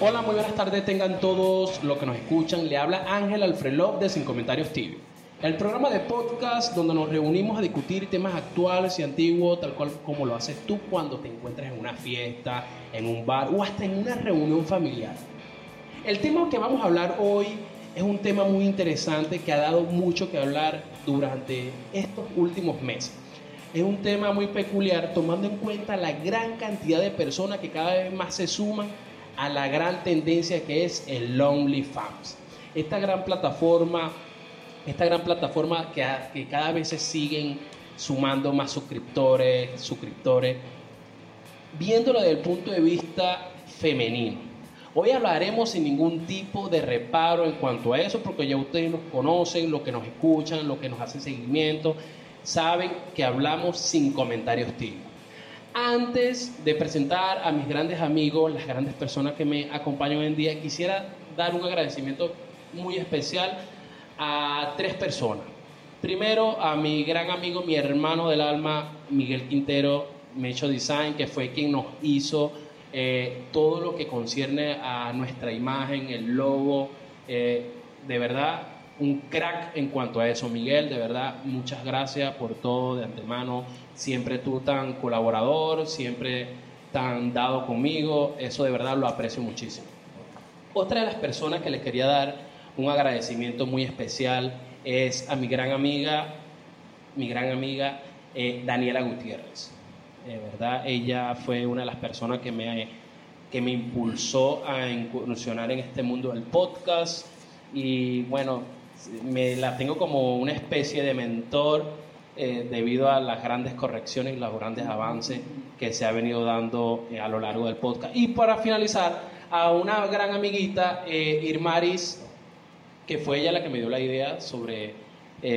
Hola, muy buenas tardes tengan todos los que nos escuchan. Le habla Ángel Alfrelov de Sin Comentarios TV. El programa de podcast donde nos reunimos a discutir temas actuales y antiguos, tal cual como lo haces tú cuando te encuentras en una fiesta, en un bar o hasta en una reunión familiar. El tema que vamos a hablar hoy es un tema muy interesante que ha dado mucho que hablar durante estos últimos meses. Es un tema muy peculiar tomando en cuenta la gran cantidad de personas que cada vez más se suman a la gran tendencia que es el OnlyFans. Esta gran plataforma, esta gran plataforma que, que cada vez se siguen sumando más suscriptores, suscriptores, viéndolo desde el punto de vista femenino. Hoy hablaremos sin ningún tipo de reparo en cuanto a eso, porque ya ustedes nos conocen, los que nos escuchan, los que nos hacen seguimiento, saben que hablamos sin comentarios tímidos. Antes de presentar a mis grandes amigos, las grandes personas que me acompañan hoy en día, quisiera dar un agradecimiento muy especial a tres personas. Primero, a mi gran amigo, mi hermano del alma, Miguel Quintero, Mecho Design, que fue quien nos hizo eh, todo lo que concierne a nuestra imagen, el logo. Eh, de verdad, un crack en cuanto a eso, Miguel. De verdad, muchas gracias por todo de antemano. Siempre tú tan colaborador, siempre tan dado conmigo. Eso de verdad lo aprecio muchísimo. Otra de las personas que les quería dar un agradecimiento muy especial es a mi gran amiga, mi gran amiga eh, Daniela Gutiérrez. De verdad, ella fue una de las personas que me, que me impulsó a incursionar en este mundo del podcast. Y bueno, me la tengo como una especie de mentor eh, debido a las grandes correcciones y los grandes avances que se ha venido dando eh, a lo largo del podcast. Y para finalizar, a una gran amiguita, eh, Irmaris, que fue ella la que me dio la idea sobre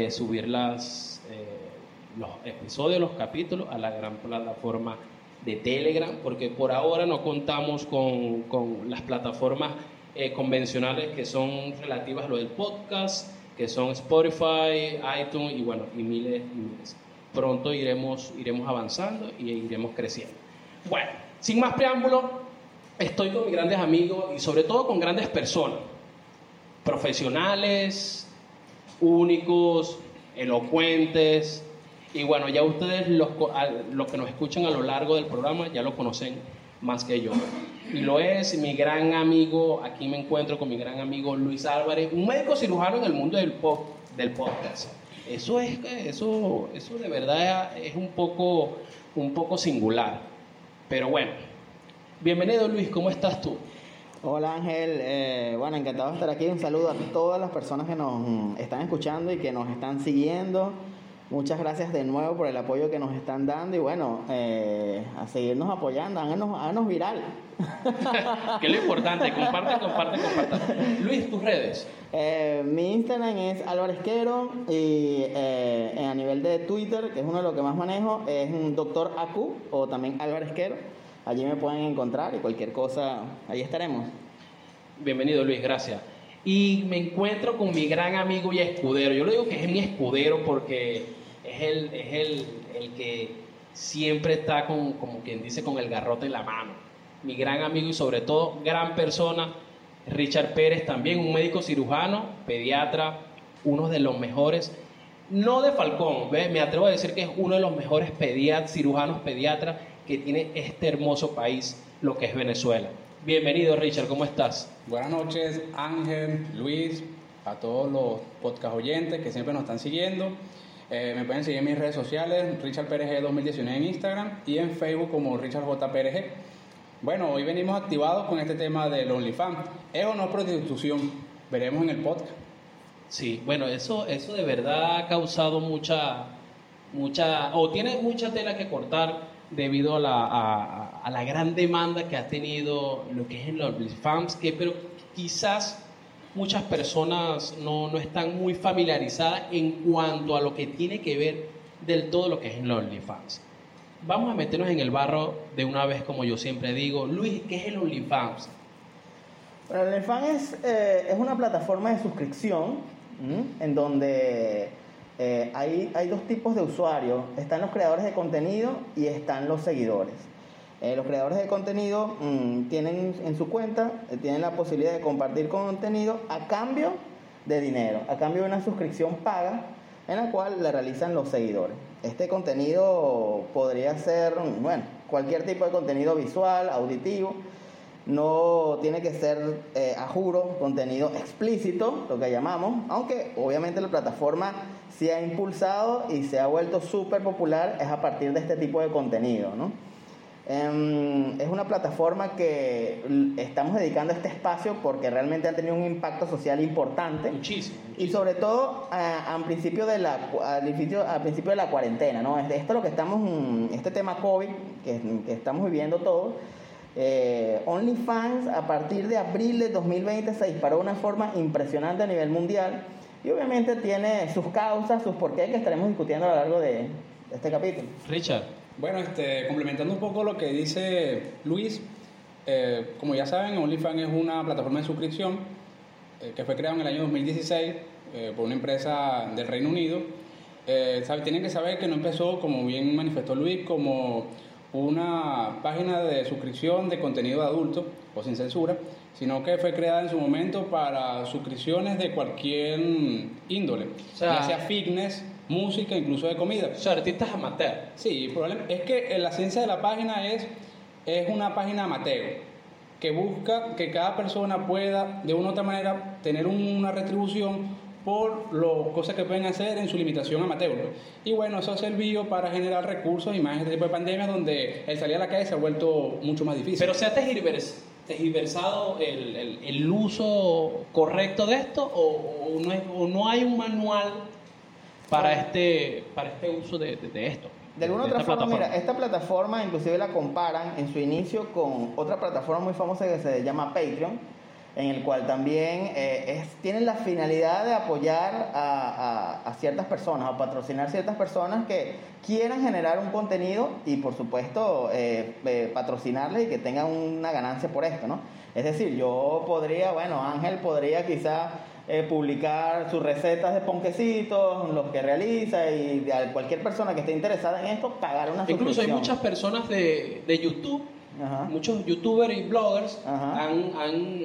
subir las, los episodios, los capítulos a la gran plataforma de Telegram, porque por ahora no contamos con, con las plataformas eh, convencionales que son relativas a lo del podcast, que son Spotify, iTunes y bueno, y miles y miles. Pronto iremos, iremos avanzando y iremos creciendo. Bueno, sin más preámbulo, estoy con mis grandes amigos y sobre todo con grandes personas, profesionales, únicos, elocuentes. Y bueno, ya ustedes los, los que nos escuchan a lo largo del programa ya lo conocen más que yo y lo es mi gran amigo, aquí me encuentro con mi gran amigo Luis Álvarez, un médico cirujano en el mundo del, del podcast. Eso es eso, eso de verdad es un poco, un poco singular. Pero bueno, bienvenido Luis, ¿cómo estás tú? Hola Ángel, eh, bueno, encantado de estar aquí. Un saludo a todas las personas que nos están escuchando y que nos están siguiendo. Muchas gracias de nuevo por el apoyo que nos están dando y bueno, eh, a seguirnos apoyando, háganos, háganos viral. que es lo importante, comparte, comparte, comparte. Luis, tus redes. Eh, mi Instagram es Alvarezquero y eh, a nivel de Twitter, que es uno de los que más manejo, es un doctor Acu o también Alvarezquero. Allí me pueden encontrar y cualquier cosa, ahí estaremos. Bienvenido Luis, gracias. Y me encuentro con mi gran amigo y escudero. Yo le digo que es mi escudero porque es el, es el, el que siempre está con, como quien dice, con el garrote en la mano. Mi gran amigo y sobre todo gran persona, Richard Pérez, también un médico cirujano, pediatra, uno de los mejores, no de Falcón, me atrevo a decir que es uno de los mejores cirujanos pediatras que tiene este hermoso país, lo que es Venezuela. Bienvenido Richard, ¿cómo estás? Buenas noches Ángel, Luis, a todos los podcast oyentes que siempre nos están siguiendo. Eh, me pueden seguir en mis redes sociales, Richard Pérez 2019 en Instagram y en Facebook como Richard J. Bueno, hoy venimos activados con este tema del OnlyFans. ¿Es o no prostitución? Veremos en el podcast. Sí, bueno, eso, eso de verdad ha causado mucha, mucha, o tiene mucha tela que cortar debido a la, a, a la gran demanda que ha tenido lo que es el OnlyFans, que pero quizás muchas personas no, no, están muy familiarizadas en cuanto a lo que tiene que ver del todo lo que es el OnlyFans. Vamos a meternos en el barro de una vez, como yo siempre digo. Luis, ¿qué es el OnlyFans? Bueno, el OnlyFans es, eh, es una plataforma de suscripción en donde eh, hay, hay dos tipos de usuarios. Están los creadores de contenido y están los seguidores. Eh, los creadores de contenido mm, tienen en su cuenta, eh, tienen la posibilidad de compartir contenido a cambio de dinero, a cambio de una suscripción paga en la cual le realizan los seguidores. Este contenido podría ser, bueno, cualquier tipo de contenido visual, auditivo, no tiene que ser eh, a juro contenido explícito, lo que llamamos, aunque obviamente la plataforma se ha impulsado y se ha vuelto súper popular es a partir de este tipo de contenido, ¿no? Em, es una plataforma que estamos dedicando a este espacio porque realmente ha tenido un impacto social importante. Muchísimo. Y sobre todo a, principio de la, al, principio, al principio de la cuarentena, ¿no? Esto es lo que estamos, este tema COVID que, que estamos viviendo todos. Eh, OnlyFans a partir de abril de 2020 se disparó de una forma impresionante a nivel mundial y obviamente tiene sus causas, sus porqués que estaremos discutiendo a lo largo de este capítulo. Richard. Bueno, este, complementando un poco lo que dice Luis, eh, como ya saben, OnlyFans es una plataforma de suscripción eh, que fue creada en el año 2016 eh, por una empresa del Reino Unido. tienen que saber que no empezó, como bien manifestó Luis, como una página de suscripción de contenido de adulto o sin censura, sino que fue creada en su momento para suscripciones de cualquier índole, ya sea fitness, música, incluso de comida. O sea, artistas amateur. Sí, el problema es que la ciencia de la página es, es una página amateur que busca que cada persona pueda de una u otra manera tener una retribución por las cosas que pueden hacer en su limitación amateur. Y bueno, eso ha servido para generar recursos y más este tipo de pandemias donde el salir a la calle se ha vuelto mucho más difícil. Pero se ha tergiversado el, el, el, uso correcto de esto o, no o no hay un manual para este, para este uso de, de, esto. De alguna otra forma, mira, esta plataforma inclusive la comparan en su inicio con otra plataforma muy famosa que se llama Patreon, en el cual también eh, es, tienen la finalidad de apoyar a, a, ciertas personas o patrocinar ciertas personas que quieran generar un contenido y por supuesto eh, eh, patrocinarles y que tengan una ganancia por esto, ¿no? Es decir, yo podría, bueno, Ángel podría quizá eh, publicar sus recetas de ponquecitos, los que realiza y a cualquier persona que esté interesada en esto pagar una Incluso hay muchas personas de, de YouTube, muchos youtubers y bloggers han, han,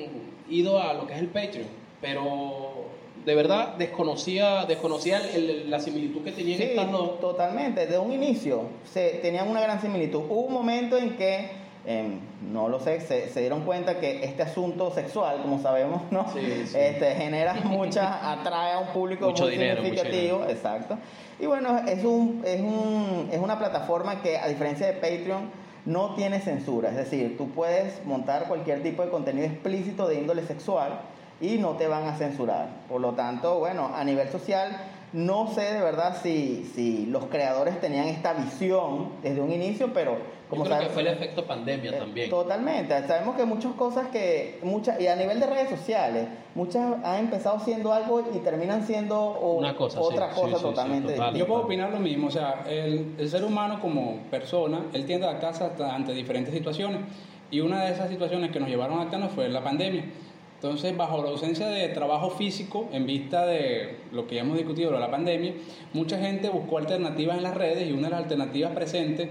ido a lo que es el Patreon, pero de verdad desconocía desconocía la similitud que tenían sí, Totalmente, desde un inicio se, tenían una gran similitud. Hubo un momento en que Em, no lo sé, se, dieron cuenta que este asunto sexual, como sabemos, ¿no? Este, genera mucha, atrae a un público muy significativo, exacto. Y bueno, es, un, es, un, es una plataforma que, a diferencia de Patreon, no tiene censura, es decir, tú puedes montar cualquier tipo de contenido explícito de índole sexual y no te van a censurar. Por lo tanto, bueno, a nivel social, no sé de verdad si, si los creadores tenían esta visión desde un inicio, pero como Yo creo que fue el efecto pandemia eh, también. Totalmente. Sabemos que muchas cosas que, muchas, y a nivel de redes sociales, muchas han empezado siendo algo y terminan siendo Una cosa, otra cosa totalmente distinta. Yo puedo opinar lo mismo. O sea, el, el, ser humano como persona, él tiende a casa ante diferentes situaciones. Y una de esas situaciones que nos llevaron acá no fue la pandemia. Entonces, bajo la ausencia de trabajo físico, en vista de lo que ya hemos discutido, de la pandemia, mucha gente buscó alternativas en las redes y una de las alternativas presentes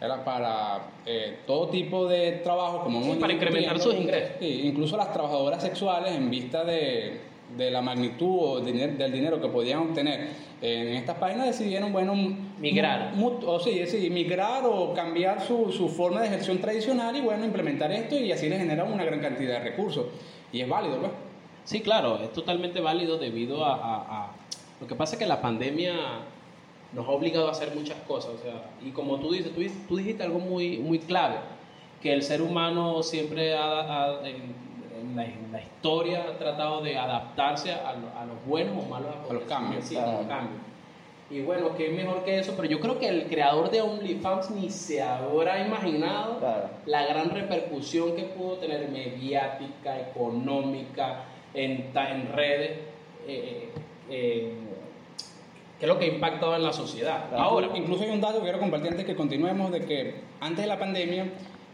era para eh, todo tipo de trabajo, como para incrementar sus ingresos. incluso las trabajadoras sexuales, en vista de, de la magnitud del dinero que podían obtener en estas páginas, decidieron, bueno, migrar. o sí, sí, migrar o cambiar su, su forma de ejerción tradicional y, bueno, implementar esto y así les genera una gran cantidad de recursos. Y es válido, pues. Sí, claro, es totalmente válido debido a, a... Lo que pasa es que la pandemia nos ha obligado a hacer muchas cosas. O sea, y como tú dices, tú, dijiste algo muy, muy clave, que el ser humano siempre ha, en, la, historia ha tratado de adaptarse a, los buenos o malos a los cambios. Sí, a los cambios. Y bueno, qué mejor que eso, pero yo creo que el creador de OnlyFans ni se habrá imaginado la gran repercusión que pudo tener mediática, económica, en, en redes. Eh, eh, eh ¿Qué es lo que ha impactado en la sociedad. Ahora, incluso hay un dato que quiero compartir antes que continuemos, de que antes de la pandemia,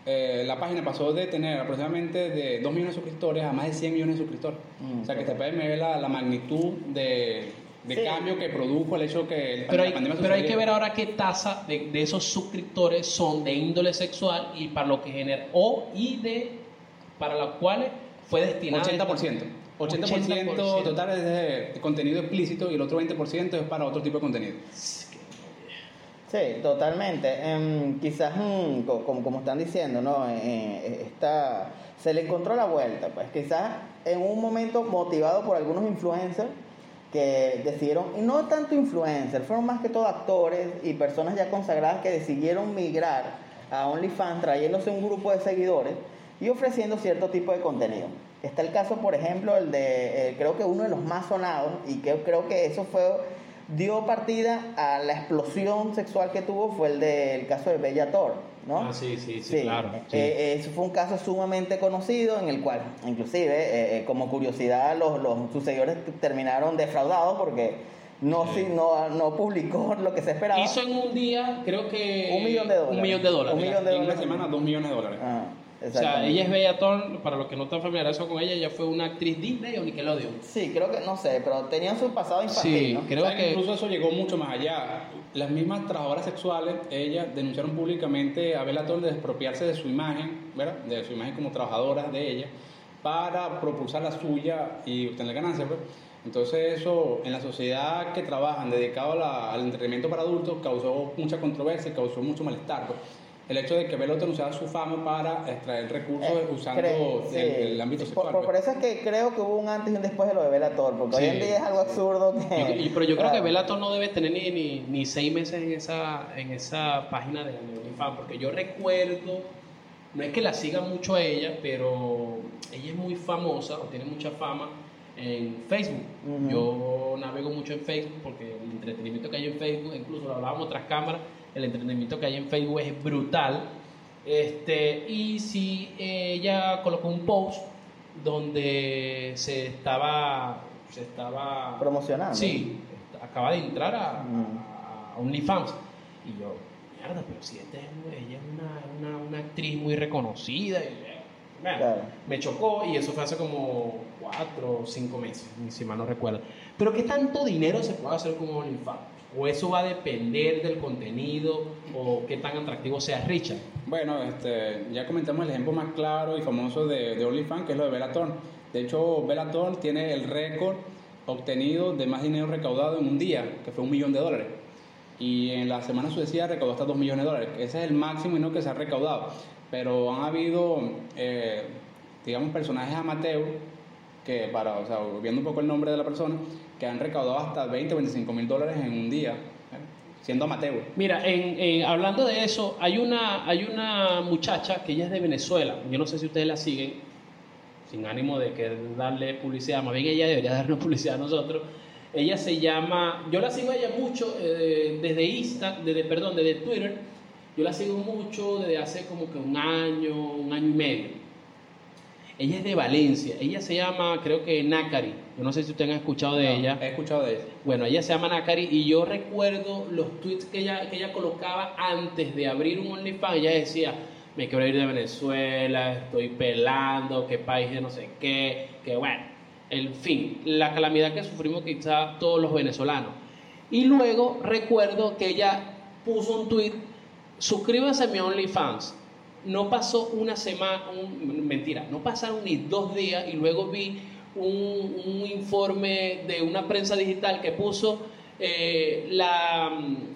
eh, la página pasó de tener aproximadamente de 2 millones de suscriptores a más de 100 millones de suscriptores. Mm, o sea, que te puede ver la, la magnitud de, de Sí. cambio que produjo el hecho que el- Pero la hay, pandemia pero hay que ver ahora qué tasa de, de esos suscriptores son de índole sexual y para lo que genera o y de para los cuales fue destinado 80%. 80%, 80%. total es de contenido explícito y el otro 20% es para otro tipo de contenido. Sí, totalmente. Em, quizás, mm, co- como, están diciendo, ¿no? Eh, eh, esta, se le encontró la vuelta. Pues quizás en un momento motivado por algunos influencers que decidieron, y no tanto influencers, fueron más que todo actores y personas ya consagradas que decidieron migrar a OnlyFans trayéndose un grupo de seguidores y ofreciendo cierto tipo de contenido. Está el caso, por ejemplo, el de, eh, creo que uno de los más sonados, y que creo que eso fue dio partida a la explosión sexual que tuvo fue el del caso de Bellator, ¿no? Ah, sí, sí, sí, claro, sí. Eh, eso fue un caso sumamente conocido en el cual, inclusive, eh, eh, como curiosidad, los, los, sus seguidores terminaron defraudados porque no, Sí. no, no publicó lo que se esperaba. Hizo en un día, creo que Un millón de dólares. Un millón de dólares. Un millón de Y en una semana, 2 millones de dólares. Ah, O sea, ella es Bella Thorne, para los que no están familiarizados con ella, ella fue una actriz Disney o Nickelodeon. Sí, creo que, no sé, pero tenía su pasado infantil, Sí, ¿no? creo que Incluso eso llegó mucho más allá. Las mismas trabajadoras sexuales, ellas denunciaron públicamente a Bellator de expropiarse de su imagen, ¿verdad? De su imagen como trabajadora de ella, para propulsar la suya y obtener ganancias, pues. Entonces eso en la sociedad que trabajan dedicado a la- al entretenimiento para adultos causó mucha controversia y causó mucho malestar. pues. El hecho de que Bellator usara su fama para extraer recursos Eh, usando creo- sí. el, el ámbito por, sexual. por- por pues. eso es que creo que hubo un antes y un después de lo de Bellator, porque hoy Sí. en día es algo absurdo que... Y- y- pero yo creo que Claro. Bellator no debe tener ni, ni, ni seis meses en esa, en esa página de OnlyFans, porque yo recuerdo, no es que la siga mucho a ella, pero ella es muy famosa o tiene mucha fama en Facebook. Ujú. Yo navego mucho en Facebook porque el entretenimiento que hay en Facebook, incluso lo hablábamos tras cámaras, el entretenimiento que hay en Facebook es brutal. Este, y si ella colocó un post donde se estaba, se estaba Promocionando. Sí, acaba de entrar a, Mm. a OnlyFans. Y yo, mierda, pero si esta es, ella es una, una, una actriz muy reconocida. y, eh, Claro. Me chocó y eso fue hace como cuatro o cinco meses, si mal no recuerdo. Pero ¿qué tanto dinero se puede hacer con OnlyFans? ¿O eso va a depender del contenido o qué tan atractivo sea Richard? Bueno, este, ya comentamos el ejemplo más claro y famoso de, de OnlyFans, que es lo de Bellator. De hecho, Bellator tiene el récord obtenido de más dinero recaudado en un día, que fue un millón de dólares. Y en la semana sucesiva recaudó hasta dos millones de dólares. Ese es el máximo no que se ha recaudado. Pero han habido, eh, digamos, personajes amateur que, para, o sea, viendo un poco el nombre de la persona, que han recaudado hasta 20 o 25 mil dólares en un día, ¿eh? siendo amateur. Mira, en, en- hablando de eso, hay una, hay una muchacha que ella es de Venezuela. Yo no sé si ustedes la siguen, sin ánimo de que darle publicidad, más bien ella debería darnos publicidad a nosotros. Ella se llama, yo la sigo a ella mucho eh, desde Insta, desde, perdón, desde Twitter. Yo la sigo mucho desde hace como que un año, un año y medio. Ella es de Valencia. Ella se llama, creo que Nakari. Yo no sé si ustedes han escuchado de No, ella. He escuchado de ella. Bueno, ella se llama Nakari y yo recuerdo los tweets que ella, que ella colocaba antes de abrir un OnlyFans. Ella decía, me quiero ir de Venezuela, estoy pelando, qué país de no sé qué, que bueno, en fin, la calamidad que sufrimos quizás todos los venezolanos. Y luego recuerdo que ella puso un tweet, suscríbanse a mi OnlyFans. No pasó una semana, un- mentira, no pasaron ni dos días y luego vi un, un informe de una prensa digital que puso eh, la,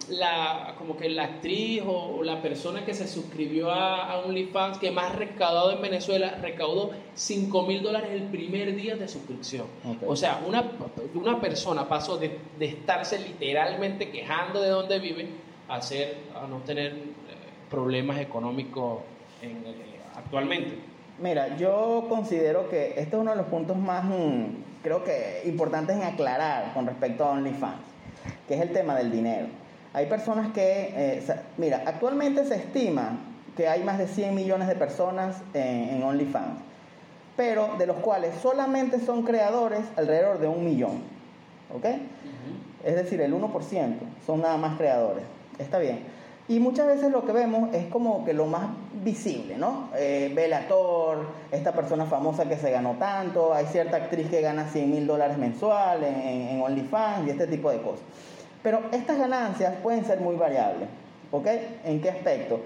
la, como que la actriz o la persona que se suscribió a, a OnlyFans que más recaudado en Venezuela recaudó 5 mil dólares el primer día de suscripción. O sea, una, una persona pasó de, de estarse literalmente quejando de dónde vive a, ser, a no tener eh, problemas económicos en, eh, actualmente. Mira, yo considero que este es uno de los puntos más, mm, creo que importantes en aclarar con respecto a OnlyFans, que es el tema del dinero. Hay personas que, eh, mira, actualmente se estima que hay más de 100 millones de personas en, en OnlyFans, pero de los cuales solamente son creadores alrededor de un millón, ¿ok? Es decir, el 1% son nada más creadores. Está bien. Y muchas veces lo que vemos es como que lo más visible, ¿no? Eh, Velator, esta persona famosa que se ganó tanto, hay cierta actriz que gana 100 mil dólares mensuales en, en OnlyFans y este tipo de cosas. Pero estas ganancias pueden ser muy variables, ¿ok? ¿En qué aspecto?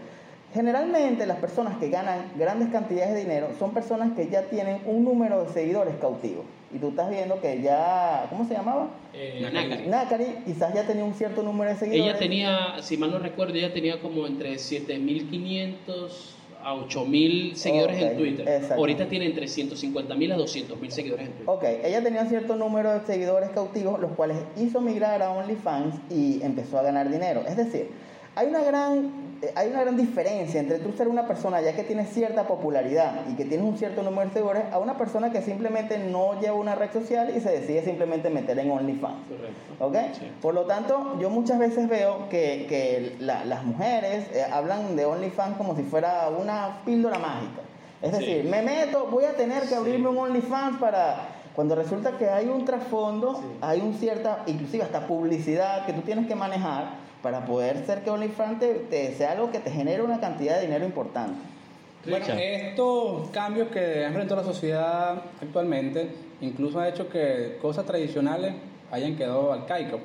Generalmente las personas que ganan grandes cantidades de dinero son personas que ya tienen un número de seguidores cautivos. Y tú estás viendo que ya, ¿cómo se llamaba? Eh, Nakari. Nakari. Nakari quizás ya tenía un cierto número de seguidores. Ella tenía, si mal no recuerdo, ella tenía como entre 7500 a 8000 seguidores Ok, en Twitter. exacto. Ahorita tiene entre 150.000 a 200.000 seguidores en Twitter. Ok, ella tenía un cierto número de seguidores cautivos, los cuales hizo migrar a OnlyFans y empezó a ganar dinero. Es decir, hay una gran, hay una gran diferencia entre tú ser una persona ya que tienes cierta popularidad y que tienes un cierto número de seguidores a una persona que simplemente no lleva una red social y se decide simplemente meter en OnlyFans. Correcto. ¿Ok? Sí. Por lo tanto, yo muchas veces veo que, que la- las mujeres eh, hablan de OnlyFans como si fuera una píldora mágica. Es Sí. decir, me meto, voy a tener que abrirme un OnlyFans para... Cuando resulta que hay un trasfondo, Sí. hay un cierta, inclusive hasta publicidad que tú tienes que manejar para poder ser que OnlyFans te, te- sea algo que te genere una cantidad de dinero importante. Bueno, estos cambios que ha enfrentado la sociedad actualmente incluso ha hecho que cosas tradicionales hayan quedado arcaicas.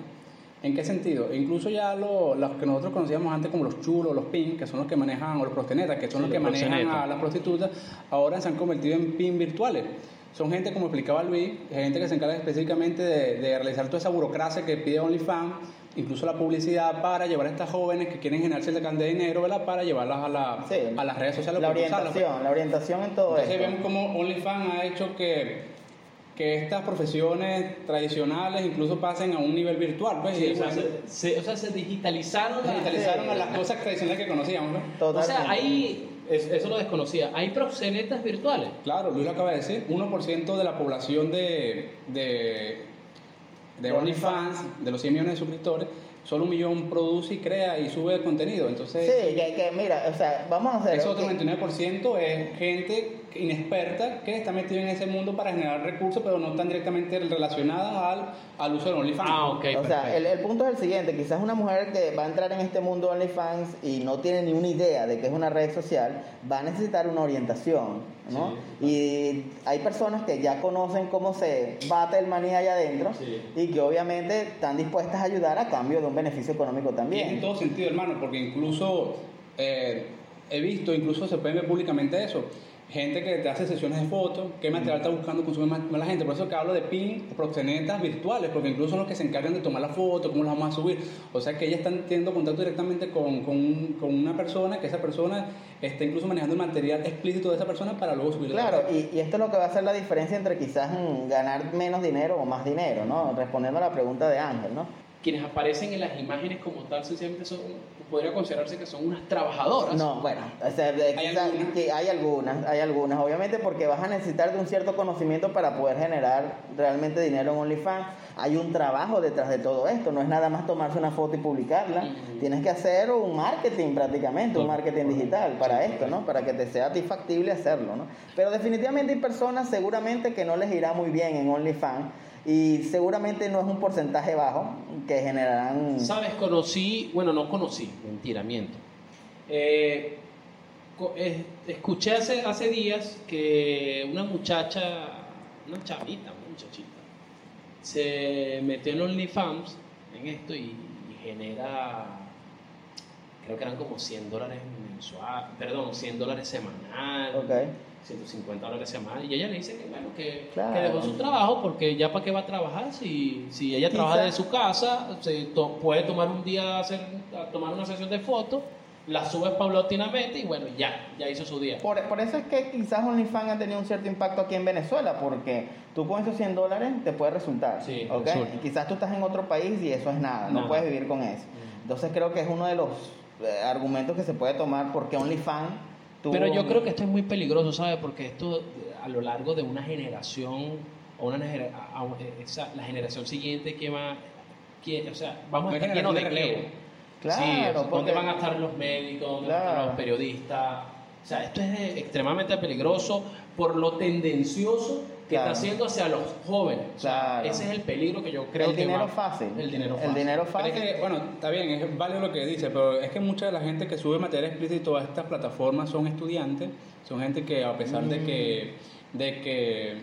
¿En qué sentido? Incluso ya lo- los que nosotros conocíamos antes como los chulos, los pin, que son los que manejan, o los prostenetas, que son Sí, los que los manejan a las prostitutas, ahora se han convertido en pin virtuales. Son gente, como explicaba Luis, gente que se encarga específicamente de, de realizar toda esa burocracia que pide OnlyFans, incluso la publicidad para llevar a estas jóvenes que quieren generar cierta cantidad de dinero, ¿verdad? Para llevarlas a, la, Sí. a las redes sociales. La para usarlas, pues. orientación, la orientación en todo entonces esto. vemos como OnlyFans ha hecho que, que estas profesiones tradicionales incluso pasen a un nivel virtual. Pues, Sí, y o, sea, se, se- o sea, se digitalizaron. se las- a las cosas tradicionales que conocíamos. ¿no? O sea, Totalmente. hay, es- eso lo desconocía, hay proxenetas virtuales. Claro, Luis lo acaba de decir, 1% de la población de, de, de OnlyFans, de los 100 millones de suscriptores, solo un millón produce y crea y sube contenido. Entonces, Sí, que, que mira, o sea, vamos a hacer... ese otro ok, 29% es gente inexperta que está metida en ese mundo para generar recursos, pero no están directamente relacionadas al, al uso de OnlyFans. Ah, ok. o sea, el, el punto es el siguiente, quizás una mujer que va a entrar en este mundo OnlyFans y no tiene ni una idea de que es una red social, va a necesitar una orientación, ¿no? Y hay personas que ya conocen cómo se bate el maní allá adentro Sí. y que obviamente están dispuestas a ayudar a cambio de un beneficio económico Y en también. todo sentido, hermano, porque incluso eh, he visto, incluso se puede ver públicamente eso. Gente que te hace sesiones de fotos, qué material está buscando consumir más, más la gente. Por eso que hablo de pin, proxenetas virtuales, porque incluso son los que se encargan de tomar la foto, cómo las vamos a subir. O sea que ellas están teniendo contacto directamente con, con, un- con una persona, que esa persona está incluso manejando el material explícito de esa persona para luego subirlo. Claro, y, y esto es lo que va a hacer la diferencia entre quizás ganar menos dinero o más dinero, ¿no? Respondiendo a la pregunta de Ángel, ¿no? Quienes aparecen en las imágenes como tal, sencillamente son, podría considerarse que son unas trabajadoras. No, bueno, o sea, de- ¿Hay algunas? que hay algunas, hay algunas, obviamente porque vas a necesitar de un cierto conocimiento para poder generar realmente dinero en OnlyFans. Hay un trabajo detrás de todo esto, no es nada más tomarse una foto y publicarla. Tienes que hacer un marketing prácticamente, un marketing digital para esto, ¿no? Para que te sea a ti factible hacerlo, ¿no? Pero definitivamente hay personas seguramente que no les irá muy bien en OnlyFans y seguramente no es un porcentaje bajo que generarán... Sabes, conocí, bueno, no conocí, mentira, miento. Eh, escuché hace, hace días que una muchacha, una chavita, una muchachita, se metió en OnlyFans en esto y, y genera, creo que eran como 100 dólares mensual, perdón, 100 dólares semanal. Ok. 150 dólares semanal y ella le dice que bueno que, Claro. que dejó su trabajo porque ya para qué va a trabajar si, si ella trabaja Quizá- de su casa se to- puede tomar un día hacer tomar una sesión de fotos la sube paulatinamente y bueno ya ya hizo su día Por, por eso es que quizás OnlyFans ha tenido un cierto impacto aquí en Venezuela, porque tú con esos 100 dólares te puede resultar. Sí, ¿ok? resulta. Y quizás tú estás en otro país y eso es nada, no puedes vivir con eso. Entonces creo que es uno de los eh, argumentos que se puede tomar porque OnlyFans tuvo- pero yo creo que esto es muy peligroso ¿sabes? porque esto a lo largo de una generación o una a- a- esa- la generación siguiente que va que, o sea vamos a estar llenos de relevo. Claro, sí, o sea, ¿dónde porque- van a estar los médicos? ¿Dónde van a estar Claro. los periodistas? O sea, esto es eh, extremadamente peligroso por lo tendencioso que Claro. está haciendo hacia los jóvenes. O sea, Claro. ese es el peligro que yo creo el que dinero fácil. El dinero El fácil. dinero Pero fácil. es que, bueno, está bien, es válido lo que dice, pero es que mucha de la gente que sube material explícito a estas plataformas son estudiantes, son gente que a pesar de que, de que,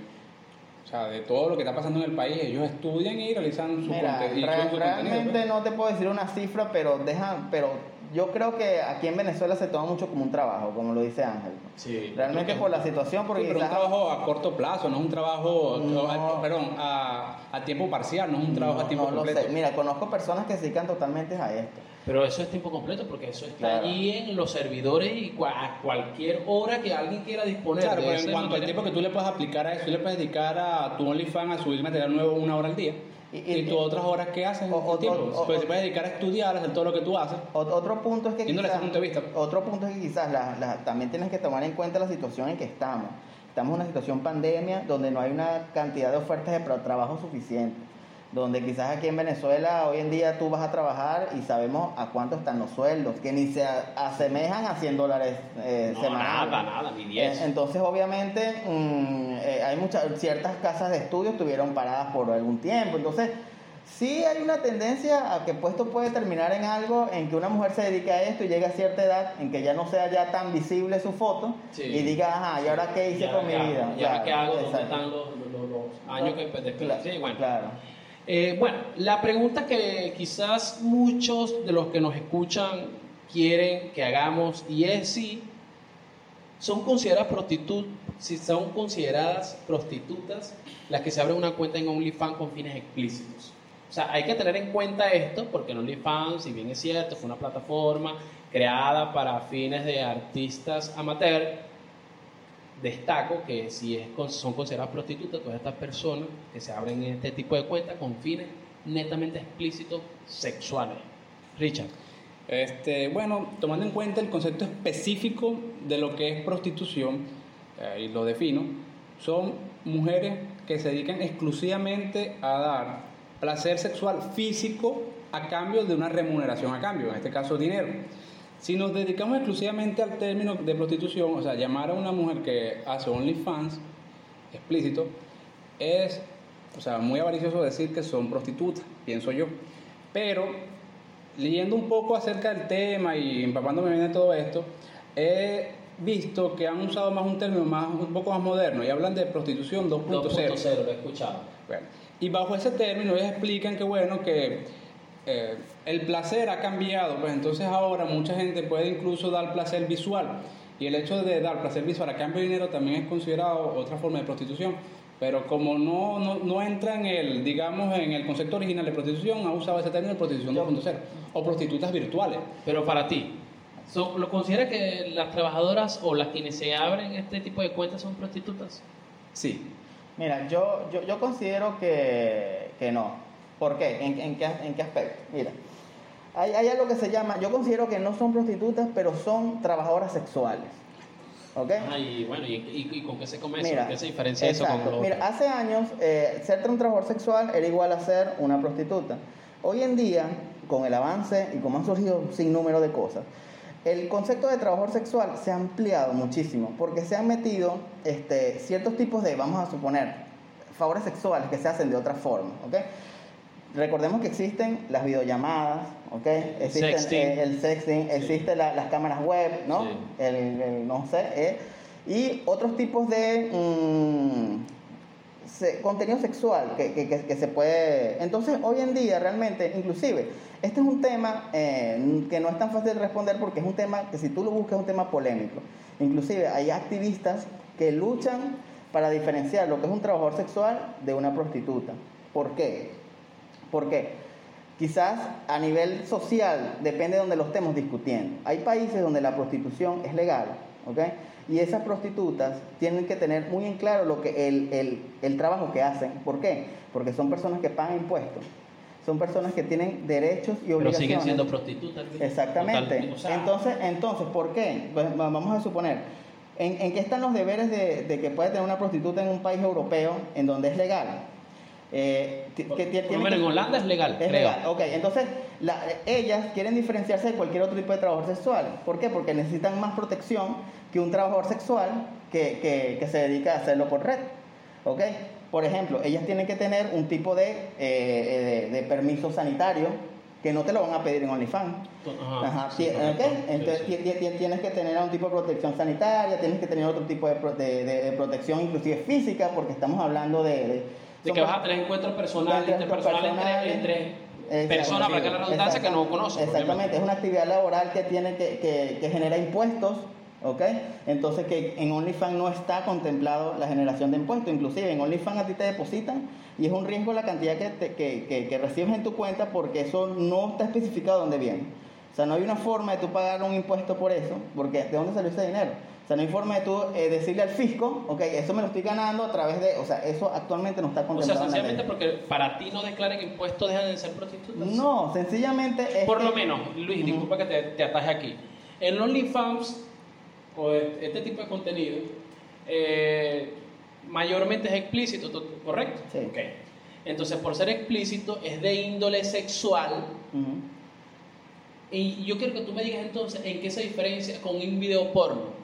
o sea, de todo lo que está pasando en el país, ellos estudian y realizan su, Mira, conte- y re- suben su realmente contenido. pues. no te puedo decir una cifra, pero deja, pero yo creo que aquí en Venezuela se toma mucho como un trabajo, como lo dice Ángel. Sí, Realmente por la situación, porque Sí, pero un quizás- trabajo a corto plazo, no es un trabajo, No. a- perdón, a, a tiempo parcial, no es un trabajo no, a tiempo no lo completo. sé. Mira, conozco personas que se dedican totalmente a esto. Pero eso es tiempo completo porque eso está Claro. allí en los servidores y cua- a cualquier hora que alguien quiera disponer Claro, de pero en cuanto al tiempo que tú le puedes aplicar a eso, tú le puedes dedicar a tu OnlyFans a subir material nuevo una hora al día. Y- Y, tú otras horas que haces o- el o- tiempo. o- pues o- te puedes dedicar a estudiar, a hacer todo lo que tú haces. Ot- Otro punto es que quizás, ese punto de vista. otro punto es que quizás la- la- también tienes que tomar en cuenta la situación en que estamos. Estamos en una situación pandemia donde no hay una cantidad de ofertas de trabajo suficiente. Donde quizás aquí en Venezuela hoy en día tú vas a trabajar y sabemos a cuánto están los sueldos, que ni se asemejan a 100 dólares eh, No, semanales. nada, nada, ni 10. Eh, Entonces, obviamente, mm, eh, hay muchas ciertas casas de estudio estuvieron paradas por algún tiempo. Entonces, sí hay una tendencia a que puesto puede terminar en algo en que una mujer se dedique a esto y llegue a cierta edad en que ya no sea ya tan visible su foto Sí. y diga, ajá, ¿y ahora qué hice ¿Y ahora con mi vida? ¿Y ahora qué hago? ¿Dónde exacto. están los, los- los años que Claro, desperdicié? Bueno, claro. Eh, bueno, la pregunta que quizás muchos de los que nos escuchan quieren que hagamos y es si son consideradas prostitutas las que se abren una cuenta en OnlyFans con fines explícitos. O sea, hay que tener en cuenta esto porque en OnlyFans, si bien es cierto, fue una plataforma creada para fines de artistas amateur, destaco que si es, son consideradas prostitutas todas estas personas que se abren este tipo de cuentas con fines netamente explícitos sexuales. Richard. Este, bueno, tomando en cuenta el concepto específico de lo que es prostitución, eh, y lo defino, son mujeres que se dedican exclusivamente a dar placer sexual físico a cambio de una remuneración a cambio, en este caso dinero. Si nos dedicamos exclusivamente al término de prostitución, o sea, llamar a una mujer que hace OnlyFans explícito, es, o sea, muy avaricioso decir que son prostitutas, pienso yo. Pero leyendo un poco acerca del tema y empapándome bien de todo esto, he visto que han usado más un término más un poco más moderno y hablan de prostitución 2.0. 2.0, lo he escuchado. Bueno, y bajo ese término ellos explican que bueno que eh, el placer ha cambiado, pues entonces ahora mucha gente puede incluso dar placer visual y el hecho de dar placer visual a cambio de dinero también es considerado otra forma de prostitución. Pero como no, no, no entra en el, digamos, en el concepto original de prostitución, ha usado ese término de prostitución 2.0 o prostitutas virtuales. Pero para ti, so- ¿lo considera que las trabajadoras o las quienes se abren este tipo de cuentas son prostitutas? Sí, Mira, yo, yo, yo considero que, que no. ¿Por qué? ¿En, en qué? ¿En qué aspecto? Mira, hay, hay algo que se llama, yo considero que no son prostitutas, pero son trabajadoras sexuales. ¿Ok? Ah, y bueno, ¿y, y- y con qué se come eso? Mira, ¿Con qué se diferencia eso exacto. con lo Mira, otro? hace años eh, ser un trabajador sexual era igual a ser una prostituta. Hoy en día, con el avance y como han surgido un sinnúmero de cosas, el concepto de trabajador sexual se ha ampliado muchísimo porque se han metido este, ciertos tipos de, vamos a suponer, favores sexuales que se hacen de otra forma. ¿ok? Recordemos que existen las videollamadas, ¿ok? Existen Sexting. eh, el sexting, existen la- las cámaras web, ¿no? Sí. El, el- no sé, eh, y otros tipos de mm, se- contenido sexual que, que- que- que se puede... Entonces, hoy en día realmente, inclusive, este es un tema eh, que no es tan fácil de responder porque es un tema que si tú lo buscas es un tema polémico. Inclusive hay activistas que luchan para diferenciar lo que es un trabajador sexual de una prostituta. ¿Por qué? Porque quizás a nivel social depende de donde lo estemos discutiendo. Hay países donde la prostitución es legal, ¿ok? Y esas prostitutas tienen que tener muy en claro lo que el, el- el trabajo que hacen. ¿Por qué? Porque son personas que pagan impuestos. Son personas que tienen derechos y Pero obligaciones. siguen siendo prostitutas. Exactamente. Total- o sea, entonces, entonces, ¿por qué? Pues, va- vamos a suponer, ¿en, en qué están los deberes de, de que puede tener una prostituta en un país europeo en donde es legal? Eh, que por menos en Holanda es legal, es creo. legal, ok. Entonces, la- ellas quieren diferenciarse de cualquier otro tipo de trabajador sexual. ¿Por qué? Porque necesitan más protección que un trabajador sexual que, que- que se dedica a hacerlo por red. ¿Ok? Por ejemplo, ellas tienen que tener un tipo de, eh, eh, de, de permiso sanitario que no te lo van a pedir en OnlyFans. Ajá, sí, ti- correcto. ¿ok? Sí, Entonces sí. ti- tienes que tener un tipo de protección sanitaria, tienes que tener otro tipo de- de- de protección inclusive física, porque estamos hablando de... De, que vas a tener encuentros personales, interpersonales personales. entre, entre Exacto. personas, para que la redundancia, que no conocen. Exactamente, es una actividad laboral que tiene que, que, que genera impuestos, ¿ok? Entonces que en OnlyFans no está contemplado la generación de impuestos, inclusive en OnlyFans a ti te depositan y es un riesgo la cantidad que, te- que, que, que recibes en tu cuenta porque eso no está especificado dónde viene. O sea, no hay una forma de tú pagar un impuesto por eso, porque ¿de dónde salió ese dinero? O sea, no hay forma de tú eh, decirle al fisco, ok, eso me lo estoy ganando a través de, o sea, eso actualmente no está O sea, contemplado en la ley. sencillamente porque para ti no declaran impuestos, dejan de ser prostitutas. No, sencillamente es Por que- lo menos, Luis, Ujú. disculpa que te, te ataje aquí. En OnlyFans, o e- este tipo de contenido, eh, mayormente es explícito, to- ¿correcto? Sí. Ok. Entonces, por ser explícito, es de índole sexual. Ujú. Y yo quiero que tú me digas entonces en qué se diferencia con un video porno.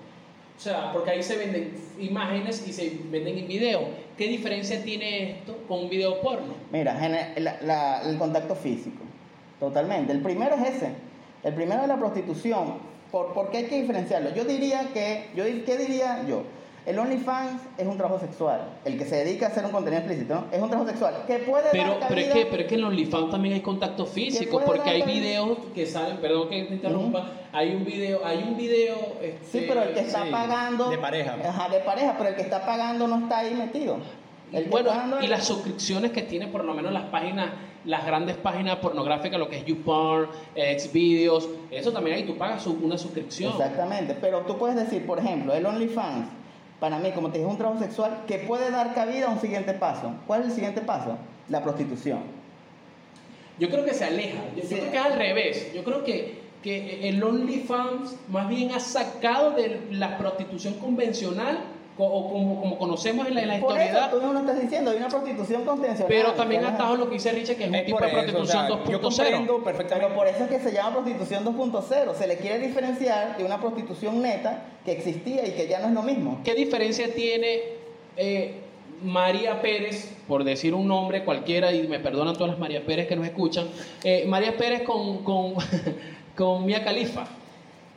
O sea, porque ahí se venden imágenes y se venden en video. ¿Qué diferencia tiene esto con un video porno? Mira, la- el contacto físico, totalmente. El primero es ese. El primero es la prostitución. ¿Por, por qué hay que diferenciarlo? Yo diría que, yo, ¿qué diría yo? El OnlyFans es un trabajo sexual. El que se dedica a hacer un contenido explícito ¿no? es un trabajo sexual. Que puede Pero, dar pero, es que, pero es que en OnlyFans también hay contacto físico, porque hay videos que salen, perdón que te interrumpa, hay un video, hay un video... Sí, este, pero el que está sí, pagando... de pareja. Ajá, de pareja, pero el que está pagando no está ahí metido. El que bueno, pagando y las suscripciones que tiene por lo menos las páginas, las grandes páginas pornográficas, lo que es YouPorn, Xvideos, eso también ahí tú pagas una suscripción. Exactamente, pero tú puedes decir, por ejemplo, el OnlyFans, para mí, como te dije, es un trabajo sexual que puede dar cabida a un siguiente paso. ¿Cuál es el siguiente paso? La prostitución. Yo creo que se aleja, yo, yo creo que es al revés, yo creo que, que el OnlyFans más bien ha sacado de la prostitución convencional, co- o como, como conocemos en la, en la Por eso tú mismo lo estás diciendo, hay una prostitución convencional. pero también estado lo que dice Richard, que es un Es tipo por de prostitución o sea, yo 2.0. comprendo perfectamente. Pero por eso es que se llama prostitución 2.0. Se le quiere diferenciar de una prostitución neta que existía y que ya no es lo mismo. ¿Qué diferencia tiene eh, María Pérez, por decir un nombre cualquiera, y me perdonan todas las María Pérez que nos escuchan, eh, María Pérez con, con, con Mia Khalifa?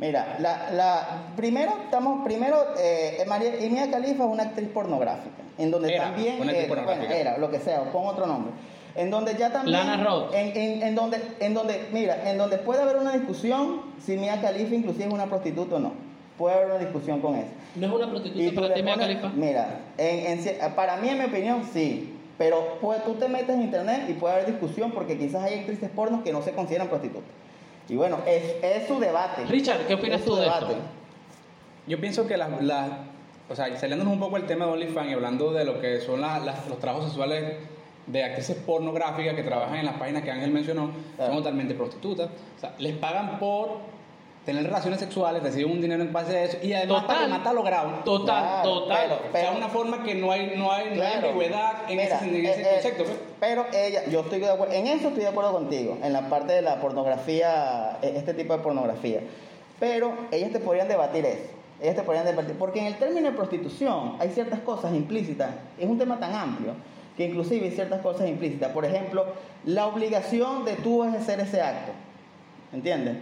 Mira, la, la, primero estamos, primero, eh, María Mia Khalifa es una actriz pornográfica, en donde Era también, una actriz eh, pornográfica. bueno, era, lo que sea, pon otro nombre, en donde ya también, Lana Rhoades. en, en, en donde, en donde, mira, en donde puede haber una discusión si Mia Khalifa inclusive es una prostituta o no, puede haber una discusión con eso. ¿No es una prostituta para ti, Mia Khalifa? Mira, en, en para mí, en mi opinión, sí. Pero pues, tú te metes en internet y puede haber discusión porque quizás hay actrices pornos que no se consideran prostitutas. Y bueno, es, es su debate. Richard, ¿qué opinas tú de esto? debate. Yo pienso que las, las- o sea, saliéndonos un poco del tema de OnlyFans y hablando de lo que son las- las- los trabajos sexuales de actrices pornográficas que trabajan en las páginas que Ángel mencionó, Claro. son totalmente prostitutas. O sea, les pagan por tener relaciones sexuales, reciben un dinero en base a eso y además Total. para logrado. Total, Claro, total. pero- o sea, es una forma que no hay, no hay, no hay ambigüedad en Mira, ese, en ese eh, eh, concepto. pues. Pero ella, yo estoy de acuerdo, en eso estoy de acuerdo contigo, en la parte de la pornografía, eh, este tipo de pornografía. Pero ellas te podrían debatir eso. Ellas te podrían debatir, porque en el término de prostitución hay ciertas cosas implícitas. Es un tema tan amplio que inclusive hay ciertas cosas implícitas. Por ejemplo, la obligación de tú ejercer ese acto. ¿Entiendes?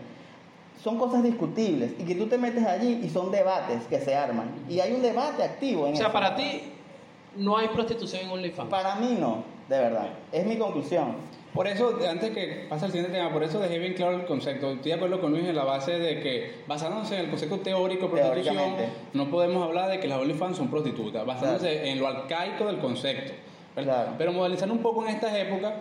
Son cosas discutibles y que tú te metes allí y son debates que se arman. Y hay un debate activo en O sea, eso. para ti no hay prostitución en OnlyFans. Para mí no, de verdad. Es mi conclusión. Por eso, antes que pase al siguiente tema, por eso dejé bien claro el concepto. Estoy de acuerdo con Luis en la base de que, basándose en el concepto teórico de prostitución, no podemos hablar de que las OnlyFans son prostitutas, basándose en lo arcaico del concepto. ¿verdad? Claro. Pero modernizando un poco en estas épocas,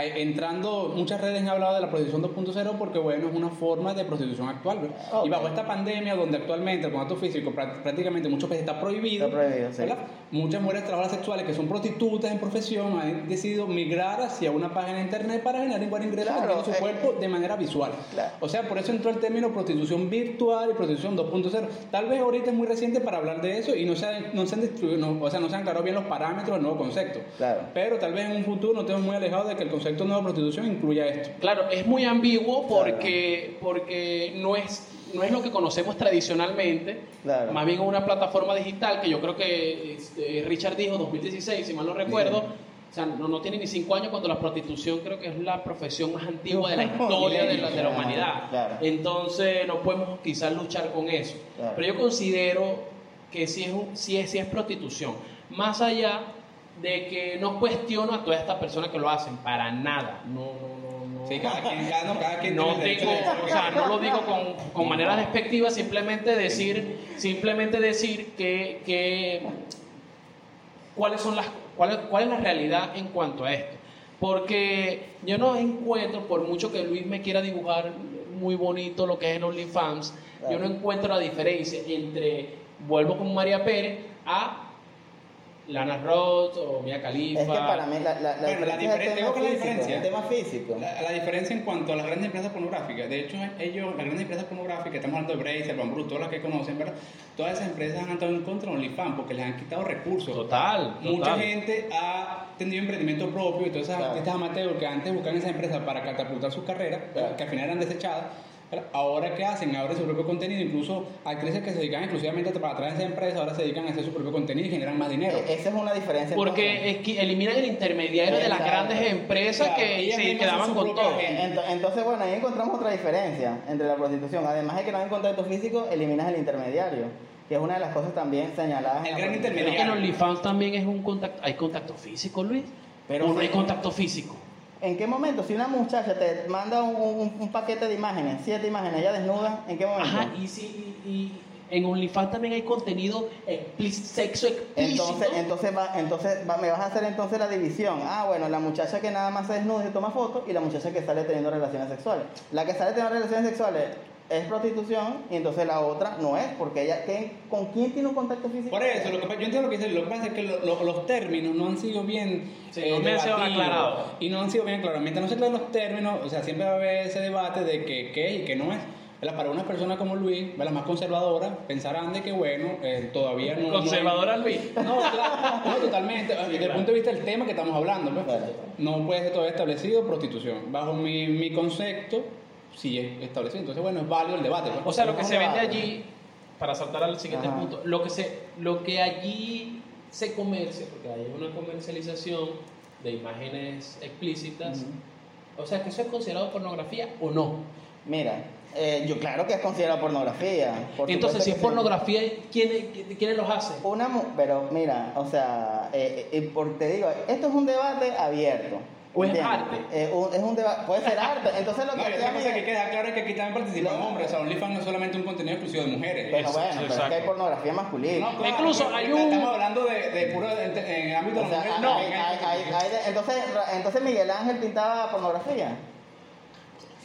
entrando, muchas redes han hablado de la prostitución 2.0 porque, bueno, es una forma de prostitución actual. ¿verdad? Ok. Y bajo esta pandemia, donde actualmente el contacto físico prá- prácticamente muchos países está prohibido, Está prohibido, sí. Muchas mujeres trabajadoras sexuales que son prostitutas en profesión han decidido migrar hacia una página de internet para generar igual ingresos Claro, vendiendo su eh, cuerpo de manera visual. Claro. O sea, por eso entró el término prostitución virtual y prostitución 2.0. Tal vez ahorita es muy reciente para hablar de eso y no se han, no se han distribuido, no- o sea, no se han aclarado bien los parámetros del nuevo concepto. Claro. Pero tal vez en un futuro no estemos muy alejados de que el concepto de prostitución incluya esto. Claro, es muy ambiguo porque, porque no, es, no es lo que conocemos tradicionalmente, Claro. más bien es una plataforma digital que yo creo que este, Richard dijo 2016, si mal no recuerdo. O sea, no, no tiene ni cinco años cuando la prostitución creo que es la profesión más antigua de la historia de la, de la humanidad. claro. Entonces no podemos quizás luchar con eso. Claro. Pero yo considero que sí es, un- sí es, sí es prostitución. Más allá de que no cuestiono a todas estas personas que lo hacen, para nada. No, no. Sí, cada quien, no, cada quien No tiene derecho de- o sea, no lo digo con, con manera despectiva, simplemente decir, simplemente decir que, que cuáles son las, cuál, cuál es la realidad en cuanto a esto. Porque yo no encuentro, por mucho que Luis me quiera dibujar muy bonito lo que es en OnlyFans, yo no encuentro la diferencia entre, vuelvo con María Pérez, a Lana Roth o Mia Khalifa. Es que para mí la, la, la Bueno, la diferencia es el diferencia- tema ¿cuál es la físico. diferencia? El tema físico. La, la diferencia en cuanto a las grandes empresas pornográficas, de hecho, ellos, las grandes empresas pornográficas, estamos hablando de Bracer, Bamboo, todas las que conocen, ¿verdad? Todas esas empresas han estado en contra de OnlyFans porque les han quitado recursos. Total, Mucha total. gente ha tenido emprendimiento propio y todas esas Claro. artistas amateurs que antes buscaban esas empresas para catapultar sus carreras. Claro. que al final eran desechadas. Ahora, ¿qué hacen? Abren su propio contenido. Incluso actrices que se dedican exclusivamente para atrás de esa empresa, ahora se dedican a hacer su propio contenido y generan más dinero. Eh, Esa es una diferencia. Porque es que eliminan el intermediario de las grandes empresas Claro, que ellas se quedaban con todo. Ento- Entonces, bueno, ahí encontramos otra diferencia entre la prostitución. Además de que no hay contacto físico, eliminas el intermediario, que es una de las cosas también señaladas. en El la gran es que en intermediario. OnlyFans también es un contacto. ¿Hay contacto físico, Luis? Pero ¿O no hay contacto físico? ¿En qué momento? Si una muchacha te manda un, un- un paquete de imágenes, siete imágenes, ella desnuda, ¿en qué momento? Ajá, y sí, y, y en OnlyFans también hay contenido explícito, sexo explícito. Entonces, entonces, va, entonces va- me vas a hacer entonces la división. Ah, bueno, la muchacha que nada más se desnuda y se toma fotos y la muchacha que sale teniendo relaciones sexuales. La que sale teniendo relaciones sexuales es prostitución y entonces la otra no es, porque ella, ¿qué- ¿con quién tiene un contacto físico? Por eso, lo que, yo entiendo lo que dice, lo que pasa es que lo- lo- los términos no han sido bien Sí, eh, no aclarados. Y no han sido bien aclarados. Mientras no se aclaren los términos, o sea, siempre va a haber ese debate de que qué es y qué no es. ¿verdad? Para unas personas como Luis, las más conservadoras, pensarán de que, bueno, eh, todavía no... no hay- Conservadora, Luis. No, claro, no, totalmente. Desde el punto de vista del tema que estamos hablando, pues, Claro. no puede ser todavía establecido prostitución. Bajo mi, mi concepto, es establecido. Entonces, bueno, es válido el debate. pues. O sea, lo que se vende allí, para saltar al siguiente Ajá. punto, lo que, se, lo que allí se comercia, porque hay una comercialización de imágenes explícitas, o sea, que eso es considerado pornografía o no. Mira, eh, yo claro que es considerado pornografía. por Entonces, si es pornografía, ¿quiénes, ¿quiénes los hacen? Una, pero mira, o sea, eh, eh, por- te digo, esto es un debate abierto. ¿O es ¿entiendes? arte? Eh, un- es un debate, puede ser arte. Entonces lo que No, y otra cosa que queda claro es que aquí también participan hombres. O sea, OnlyFans no es solamente un contenido exclusivo de mujeres. Bueno, Exacto, bueno, pero es que hay pornografía masculina. No, claro, Incluso pero hay un- Estamos hablando de, de puro en, en el ámbito O de sea, las mujeres. hay- no, también hay- hay- hay de- entonces, entonces Miguel Ángel pintaba pornografía.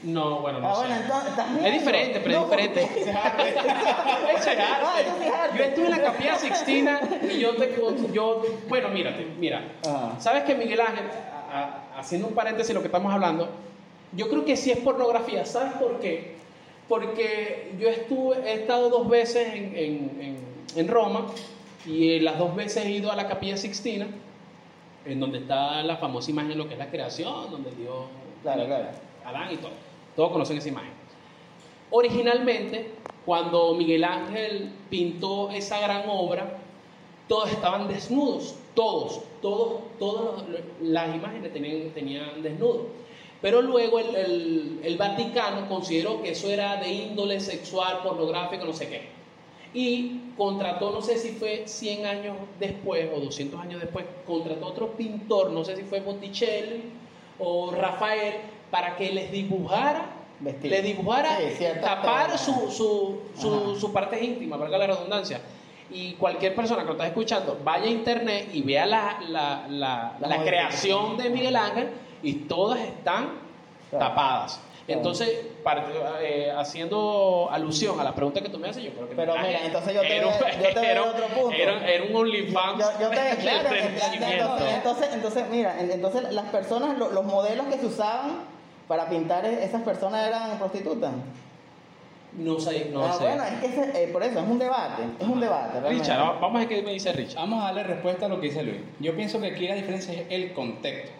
No, bueno, no ah, sé. bueno, entonces, ¿estás Es diferente, pero es No, diferente. porque- Eso es arte. Ah, eso sí es arte. Yo estuve en la Capilla Sixtina y yo te yo bueno, mírate, mira. Ajá. ¿Sabes que Miguel Ángel a- haciendo un paréntesis de lo que estamos hablando, yo creo que sí es pornografía, ¿sabes por qué? Porque yo estuve he estado dos veces en, en- en- en Roma y eh, las dos veces he ido a la Capilla Sixtina en donde está la famosa imagen de lo que es la creación, donde Dios Claro, claro. Adán y todo. Todos conocen esa imagen. Originalmente, cuando Miguel Ángel pintó esa gran obra, todos estaban desnudos, todos, todos, todas las imágenes tenían, tenían desnudos. Pero luego el, el- el Vaticano consideró que eso era de índole sexual, pornográfico, no sé qué. Y contrató, no sé si fue 100 años después o 200 años después, contrató otro pintor, no sé si fue Botticelli o Rafael, para que les dibujara, Vestir. les dibujara, Sí, tapar su, su, su, su parte íntima, valga la redundancia. Y cualquier persona que lo está escuchando, vaya a internet y vea la, la, la, La creación de Miguel Ángel y todas están Claro. tapadas. Entonces, eh, haciendo alusión a la pregunta que tú me haces, yo creo que Pero mira, entonces yo te era veo- yo te veo era- otro punto. Era, era un OnlyFans Yo, yo te, claro, entonces, entonces, entonces, mira, en- entonces las personas, lo- los modelos que se usaban para pintar e- esas personas eran prostitutas. No sé, no ah, sé. bueno, es que ese- eh, por eso es un debate, es un debate. realmente. Richard, vamos a ver qué me dice Richard. Vamos a darle respuesta a lo que dice Luis. Yo pienso que aquí la diferencia es el contexto.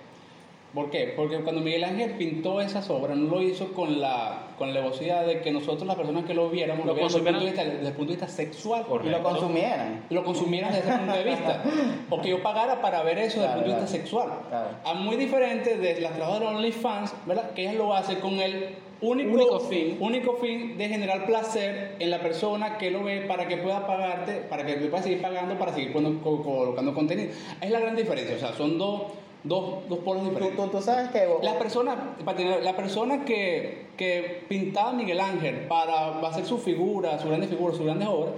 ¿Por qué? Porque cuando Miguel Ángel pintó esas obras, no lo hizo con la, con la levosidad de que nosotros, las personas que lo viéramos, Lo lo, viéramos desde, el punto de consumieran. vista, desde el punto de vista sexual. Y lo consumieran. Lo consumieran desde ese punto de vista. O que yo pagara para ver eso desde Claro, el punto de claro. vista sexual. Claro. A muy diferente de las trabajadoras de OnlyFans, ¿verdad? Que ellas lo hacen con el único, Único fin. único fin de generar placer en la persona que lo ve para que pueda pagarte, para que pueda seguir pagando, para seguir poniendo- co- colocando contenido. Es la gran diferencia. O sea, son dos, dos, dos polos diferentes. tú, tú sabes que... La persona, para tener- la persona que, que pintaba a Miguel Ángel para hacer su figura, su grande figura, sus grandes obras,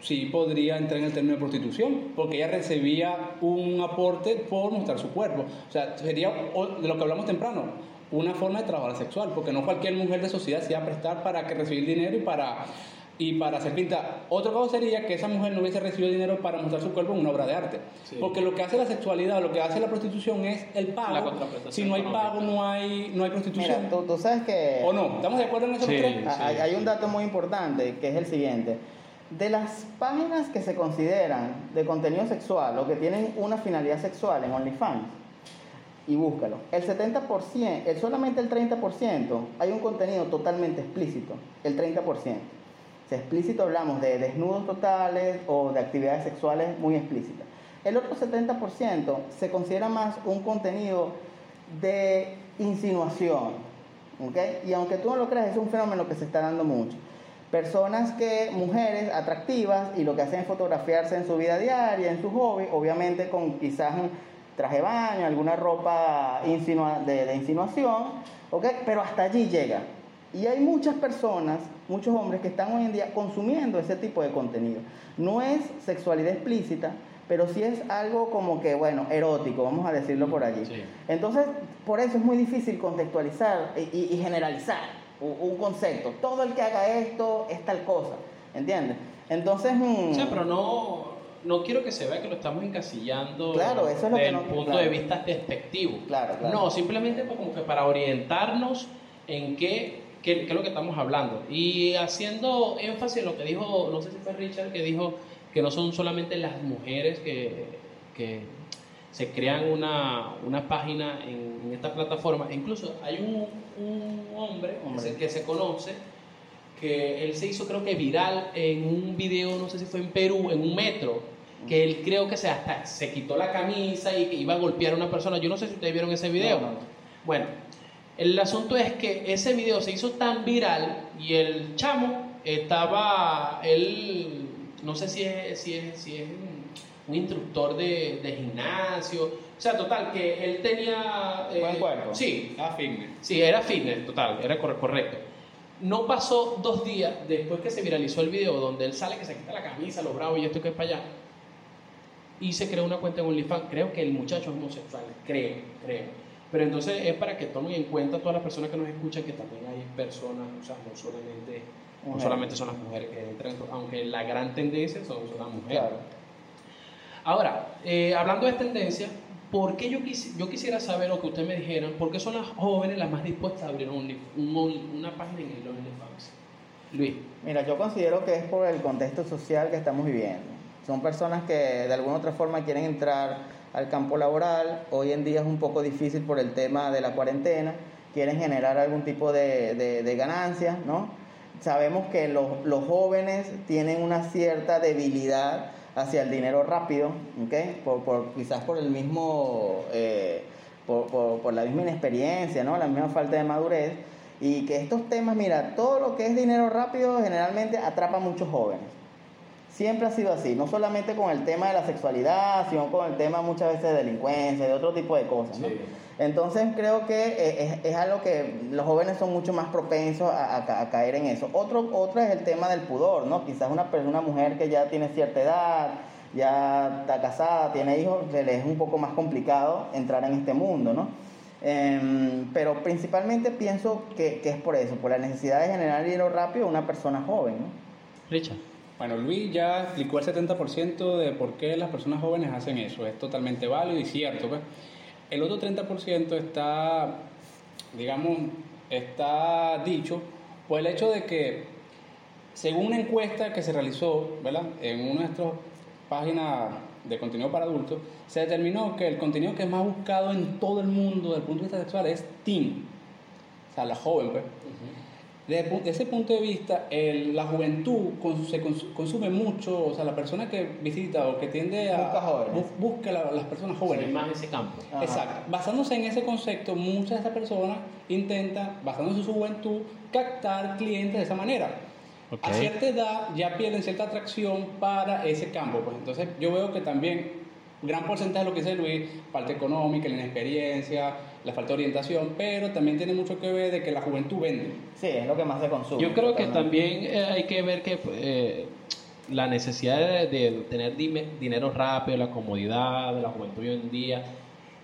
sí podría entrar en el término de prostitución, porque ella recibía un aporte por mostrar su cuerpo. O sea, sería de lo que hablamos temprano, una forma de trabajar sexual, porque no cualquier mujer de sociedad se iba a prestar para que recibir dinero y para y para hacer pinta. Otro caso sería que esa mujer no hubiese recibido dinero para mostrar su cuerpo en una obra de arte. Sí. Porque lo que hace la sexualidad, lo que hace la prostitución es el La pago. Si no hay pago, no hay, no hay prostitución. Mira, tú, tú sabes que... ¿O no? ¿Estamos de acuerdo en eso Sí. Hay, hay un dato muy importante que es el siguiente. De las páginas que se consideran de contenido sexual o que tienen una finalidad sexual en OnlyFans, y búscalo, el 70%, el, solamente el 30%, hay un contenido totalmente explícito, el 30%. Si explícito hablamos de desnudos totales o de actividades sexuales muy explícitas. El otro 70% se considera más un contenido de insinuación. ¿ok? Y aunque tú no lo creas, es un fenómeno que se está dando mucho. Personas que, mujeres atractivas, y lo que hacen es fotografiarse en su vida diaria, en su hobby, obviamente con quizás traje de baño, alguna ropa insinua- de, de insinuación, ¿ok? Pero hasta allí llega. Y hay muchas personas, muchos hombres que están hoy en día consumiendo ese tipo de contenido. No es sexualidad explícita, pero sí es algo como que, bueno, erótico, vamos a decirlo por allí. Sí. Entonces, por eso es muy difícil contextualizar y, y- y generalizar un, concepto. Todo el que haga esto es tal cosa, ¿entiendes? Entonces, mm, sea, pero no, no quiero que se vea que lo estamos encasillando Claro, eso es lo que del no- punto claro. de vista despectivo. Claro, claro. No, simplemente como que para orientarnos en qué, qué, qué es lo que estamos hablando. Y haciendo énfasis en lo que dijo, no sé si fue Richard, que dijo que no son solamente las mujeres que, que se crean una, una página en, en esta plataforma. Incluso hay un, un hombre, que Hombre. se- que se conoce que él se hizo creo que viral en un video, no sé si fue en Perú, en un metro, que él creo que se hasta se quitó la camisa y que iba a golpear a una persona. Yo no sé si ustedes vieron ese video. No, no. Bueno, el asunto es que ese video se hizo tan viral y el chamo estaba, él, no sé si es, si es, si es un, instructor de, de gimnasio, o sea, total, que él tenía... eh, Buen cuerpo. Sí, Ah, fitness. Sí, era fitness, total, era cor- correcto. No pasó dos días después que se viralizó el video donde él sale que se quita la camisa, los bravos y esto que es para allá. Y se creó una cuenta en OnlyFans. Creo que el muchacho es homosexual, creo, creo. Pero entonces es para que tomen en cuenta todas las personas que nos escuchan que también hay personas, o sea, no solamente, no solamente son las mujeres que entran, aunque la gran tendencia son, son las mujeres. Claro. Ahora, eh, hablando de tendencia, ¿por qué yo, quisi- yo quisiera saber lo que ustedes me dijeran? ¿Por qué son las jóvenes las más dispuestas a abrir un un una página en el OnlyFans? Luis. Mira, yo considero que es por el contexto social que estamos viviendo. Son personas que de alguna otra forma quieren entrar al campo laboral. Hoy en día es un poco difícil por el tema de la cuarentena. Quieren generar algún tipo de, de, ganancias, ¿no? Sabemos que los, los jóvenes tienen una cierta debilidad hacia el dinero rápido, ¿ok? Por, por, quizás por el mismo, eh, por, por, por la misma inexperiencia, ¿no? La misma falta de madurez. Y que estos temas, mira, todo lo que es dinero rápido generalmente atrapa a muchos jóvenes. Siempre ha sido así, no solamente con el tema de la sexualidad, sino con el tema muchas veces de delincuencia, de otro tipo de cosas. ¿no? Sí. Entonces creo que eh, es, es algo que los jóvenes son mucho más propensos a, a ca- a caer en eso. Otro, otro es el tema del pudor, ¿no? Quizás una, una mujer que ya tiene cierta edad, ya está casada, tiene hijos, se le es un poco más complicado entrar en este mundo, ¿no? Em, pero principalmente pienso que, que es por eso, por la necesidad de generar dinero rápido a una persona joven, ¿no? Richard. Bueno, Luis ya explicó el 70% de por qué las personas jóvenes hacen eso. Es totalmente válido y cierto. pues. El otro 30% está, digamos, está dicho por el hecho de que, según una encuesta que se realizó, ¿verdad? En una de nuestras páginas de contenido para adultos, se determinó que el contenido que es más buscado en todo el mundo desde el punto de vista sexual es teen, o sea, la joven, pues. Desde ese punto de vista, la juventud se consume mucho, o sea, la persona que visita o que tiende a... Busca jóvenes. busca las personas jóvenes. Sí, más ese campo. Exacto. Basándose en ese concepto, muchas de estas personas intentan, basándose en su juventud, captar clientes de esa manera. A cierta edad ya pierden cierta atracción para ese campo. Pues entonces yo veo que también gran porcentaje de lo que dice Luis, parte económica, la inexperiencia, la falta de orientación, pero también tiene mucho que ver de que la juventud vende. Sí, es lo que más se consume. Yo creo que también eh, hay que ver que eh, la necesidad de, tener dinero rápido, la comodidad de la juventud hoy en día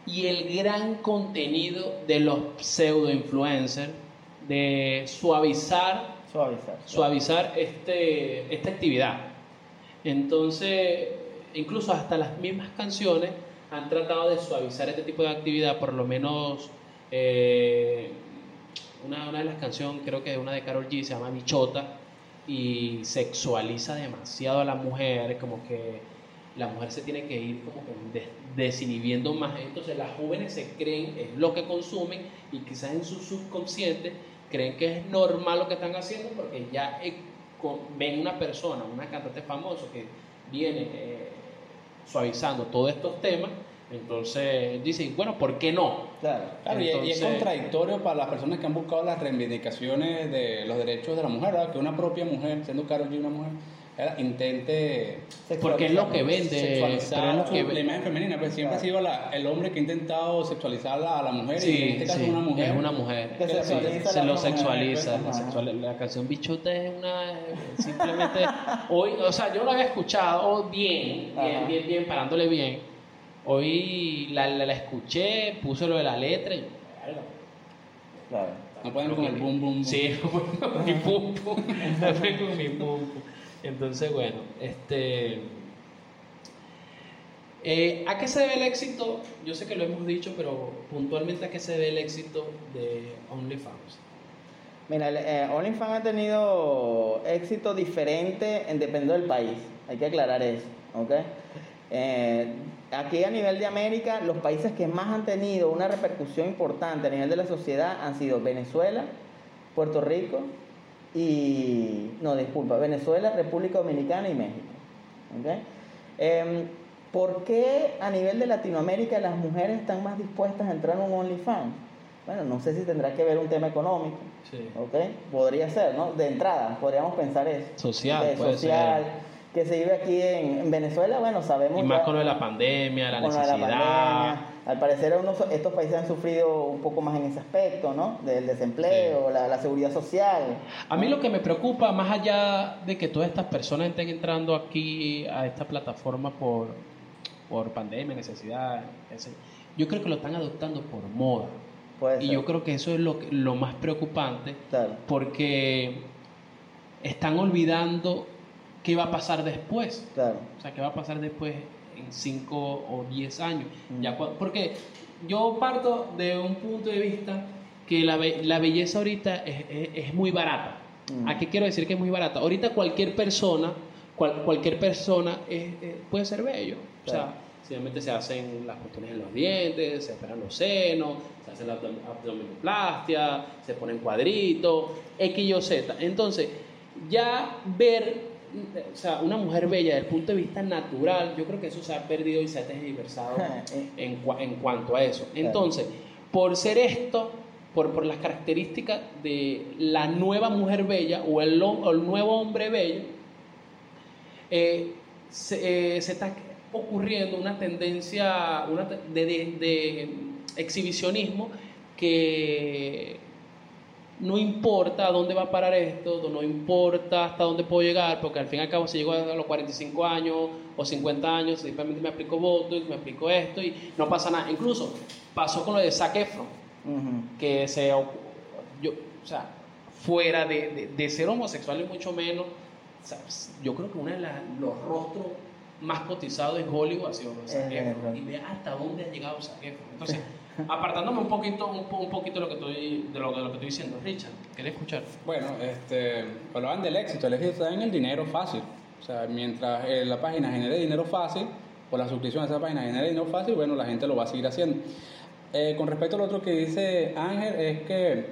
y el gran contenido de los pseudo influencers de suavizar suavizar, suavizar este, esta actividad. Entonces, incluso hasta las mismas canciones han tratado de suavizar este tipo de actividad, por lo menos eh, una, de las canciones, creo que una de Carol G, se llama Michota, y sexualiza demasiado a la mujer, como que la mujer se tiene que ir como que desinhibiendo más. Entonces las jóvenes se creen, es lo que consumen, y quizás en su subconsciente creen que es normal lo que están haciendo porque ya ven una persona, una cantante famosa que viene... Eh, suavizando todos estos temas, entonces dicen, bueno, ¿por qué no? Claro, y, es contradictorio para las personas que han buscado las reivindicaciones de los derechos de la mujer, ¿verdad? que una propia mujer, siendo Karol G una mujer, intente porque es lo que vende sexualizar. la imagen femenina pues siempre ha sido el hombre que ha intentamente sexualizar a la mujer y en este caso es una mujer. es una mujer. Se, lo sexualiza la, canción bichota es una simplemente hoy o sea yo la había escuchado bien bien bien bien parándole bien. Hoy la, la, escuché puse lo de la letra y claro. No pueden con el boom boom sí con mi pum pum con mi pum entonces, bueno, este... Eh, ¿A qué se debe el éxito? Yo sé que lo hemos dicho, pero puntualmente a qué se debe el éxito de OnlyFans. Mira, eh, OnlyFans ha tenido éxito diferente en dependiendo del país. Hay que aclarar eso, ¿ok? Eh, aquí a nivel de América, los países que más han tenido una repercusión importante a nivel de la sociedad han sido Venezuela, Puerto Rico, y, no, disculpa, Venezuela, República Dominicana y México. ¿Okay? Em, ¿Por qué a nivel de Latinoamérica las mujeres están más dispuestas a entrar en un OnlyFans? Bueno, no sé si tendrá que ver un tema económico. Sí. ¿okay? Podría ser, ¿no? De entrada, podríamos pensar eso. Social, social que se vive aquí en, Venezuela, bueno, sabemos... Y más con lo de la pandemia, la necesidad. Al parecer estos países han sufrido un poco más en ese aspecto, ¿no? Del desempleo, la, seguridad social. A mí lo que me preocupa, más allá de que todas estas personas estén entrando aquí a esta plataforma por, por pandemia, necesidad, yo creo que lo están adoptando por moda. y yo creo que eso es lo, lo más preocupante, porque están olvidando qué va a pasar después. Claro. O sea, qué va a pasar después en 5 o 10 años. Mm. Ya, porque yo parto de un punto de vista que la, la belleza ahorita es, es, muy barata. Mm. ¿A qué quiero decir que es muy barata? Ahorita cualquier persona, cualquier persona puede ser bello. O sea, simplemente se hacen las cuestiones en los dientes, se esperan los senos, se hace la abdominoplastia, se ponen cuadritos, X, Y, Z. Entonces, ya ver o sea, una mujer bella desde el punto de vista natural, yo creo que eso se ha perdido y se ha tergiversado en, en cuanto a eso. Entonces, por ser esto, por, por las características de la nueva mujer bella o el, el nuevo hombre bello, eh, se, eh, se, está ocurriendo una tendencia una de, de, de exhibicionismo que no importa a dónde va a parar esto, no importa hasta dónde puedo llegar, porque al fin y al cabo si llego a los 45 años o 50 años, simplemente me aplico voto y me aplico esto y no pasa nada. Incluso pasó con lo de Zac Efron, que se, yo, o sea, fuera de, de, ser homosexual y mucho menos, yo creo que uno de los rostros más cotizados en Hollywood ha sido Zac Efron. Y vea hasta dónde ha llegado Zac Efron. Entonces, apartándome un poquito, un, poquito de lo, que estoy, de, lo, de lo que estoy diciendo, Richard, ¿querés escuchar? Bueno, este, hablaban del éxito, el éxito está en el dinero fácil. O sea, mientras eh, la página genere dinero fácil, por la suscripción a esa página genera dinero fácil, bueno, la gente lo va a seguir haciendo. Eh, con respecto al otro que dice Ángel, es que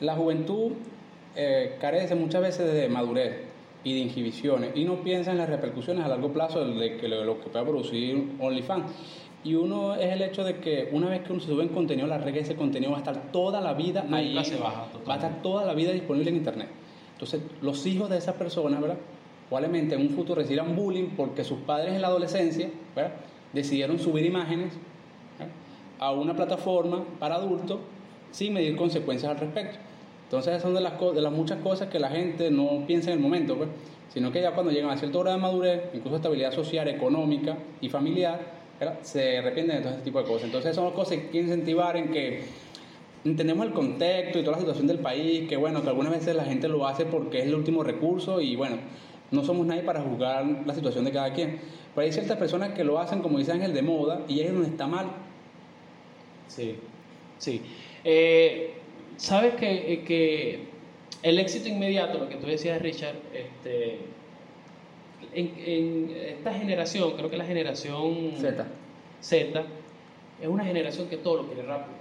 la juventud eh, carece muchas veces de madurez y de inhibiciones y no piensa en las repercusiones a largo plazo de lo, lo que pueda producir OnlyFans. Y uno es el hecho de que una vez que uno se sube en contenido, la regla ese contenido va a estar toda la vida Nunca ahí, se baja, totalmente. va a estar toda la vida disponible en internet. Entonces, los hijos de esas personas, ¿verdad? Probablemente en un futuro recibirán bullying porque sus padres en la adolescencia, ¿verdad? Decidieron subir imágenes ¿verdad? a una plataforma para adultos sin medir consecuencias al respecto. Entonces, esas son de las, de las muchas cosas que la gente no piensa en el momento, pues, sino que ya cuando llegan a cierta hora de madurez, incluso estabilidad social, económica y familiar, se arrepienten de todo ese tipo de cosas. Entonces, son cosas que incentivar en que entendemos el contexto y toda la situación del país, que bueno, que algunas veces la gente lo hace porque es el último recurso y bueno, no somos nadie para juzgar la situación de cada quien. Pero hay ciertas personas que lo hacen, como dice Ángel, de moda y ahí es donde está mal. Sí, sí. Eh, Sabes que, eh, que el éxito inmediato, lo que tú decías, Richard, este, en, en esta generación, creo que la generación Z. Z, es una generación que todo lo quiere rápido.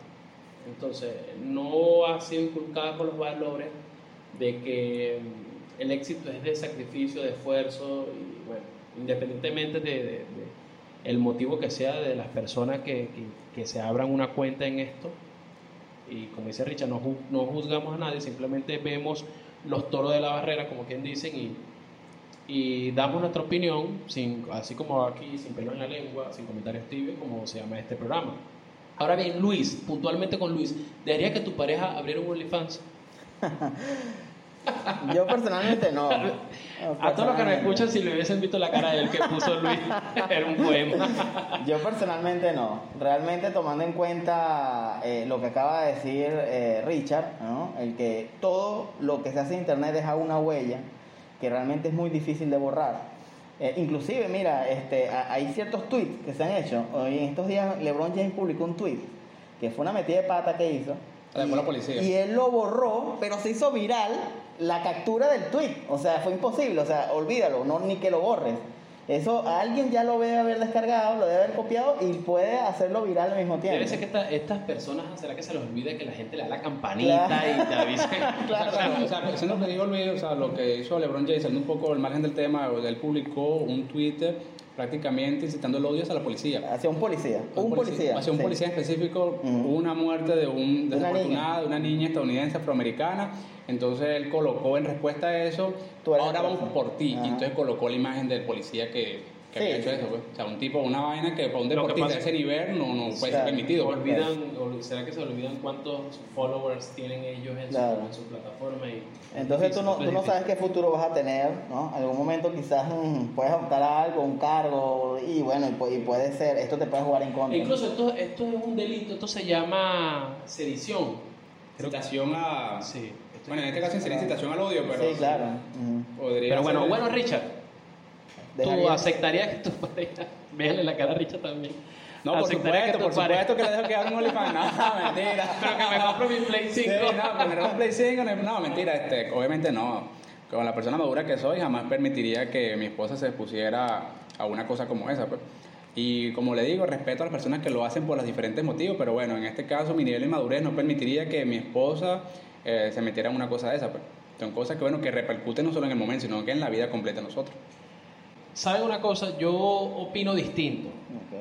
Entonces, no ha sido inculcada con los valores de que mm, el éxito es de sacrificio, de esfuerzo, y bueno, independientemente de, de- de el motivo que sea de las personas que, que- que se abran una cuenta en esto. Y como dice Richard, no, no juzgamos a nadie, simplemente vemos los toros de la barrera, como quien dicen, y, y damos nuestra opinión, sin, así como aquí, sin pelo en la lengua, sin comentarios tibios, como se llama este programa. Ahora bien, Luis, puntualmente con Luis, ¿debería que tu pareja abriera un OnlyFans? Yo personalmente no. A todos los que nos escuchan, si le hubiesen visto la cara de él que puso Luis, era un poema. Yo personalmente no. Realmente tomando en cuenta eh, lo que acaba de decir eh, Richard, ¿no? el que todo lo que se hace en Internet deja una huella que realmente es muy difícil de borrar. Eh, inclusive, mira, este, a- hay ciertos tweets que se han hecho. Hoy en estos días LeBron James publicó un tweet que fue una metida de pata que hizo. La dejó la policía. Y él lo borró, pero se hizo viral la captura del tweet. O sea, fue imposible. O sea, olvídalo, no ni que lo borres. Eso alguien ya lo debe haber descargado, lo debe haber copiado y puede hacerlo viral al mismo tiempo. Debe ser que esta- estas personas, ¿será que se les olvida que la gente le da la campanita Claro. y te avisa? Claro. O sea, o sea, eso es lo que digo Luis, o sea, lo que hizo LeBron James, saliendo un poco al margen del tema, él publicó un Twitter prácticamente incitando el odio hacia la policía. Hacia un policía. Un policía. Hacia un sí. policía específico, Ujú. hubo una muerte de un De una desafortunada, de una niña estadounidense afroamericana. Entonces él colocó en respuesta a eso, ahora vamos por ti. Y entonces colocó la imagen del policía que, que Sí, había hecho sí. eso. pues. O sea, un tipo, una vaina que para un deportista de ese nivel no, no puede ser permitido. pues. olvidan, ol- ¿Será que se olvidan cuántos followers tienen ellos en, Claro. su, en su plataforma? Y, Entonces tú no, tú no sabes qué futuro vas a tener, ¿no? Algún momento quizás mm, puedes optar a algo, un cargo, y bueno, y, pu- y puede ser, esto te puede jugar en contra. E incluso esto, esto es un delito, esto se llama sedición. Incitación a... Sí. Bueno, en este caso sería incitación al odio, pero... Sí, claro. Pero bueno, ser- bueno, Richard, ¿tú aceptarías que tu pareja, véanle la cara a también, No, por ¿Aceptarías supuesto, por supuesto que le dejo quedar un OnlyFans. No, mentira. Pero que me compre mi Play 5. Sí, no, poner un Play 5, no, no, mentira, este, obviamente no. Con la persona madura que soy, jamás permitiría que mi esposa se expusiera a una cosa como esa, pues. Y como le digo, respeto a las personas que lo hacen por los diferentes motivos, pero bueno, en este caso mi nivel de madurez no permitiría que mi esposa eh, se metiera en una cosa de esa, pues. Son cosas que, bueno, que repercuten no solo en el momento, sino que en la vida completa de nosotros. ¿Saben una cosa? Yo opino distinto. Ok.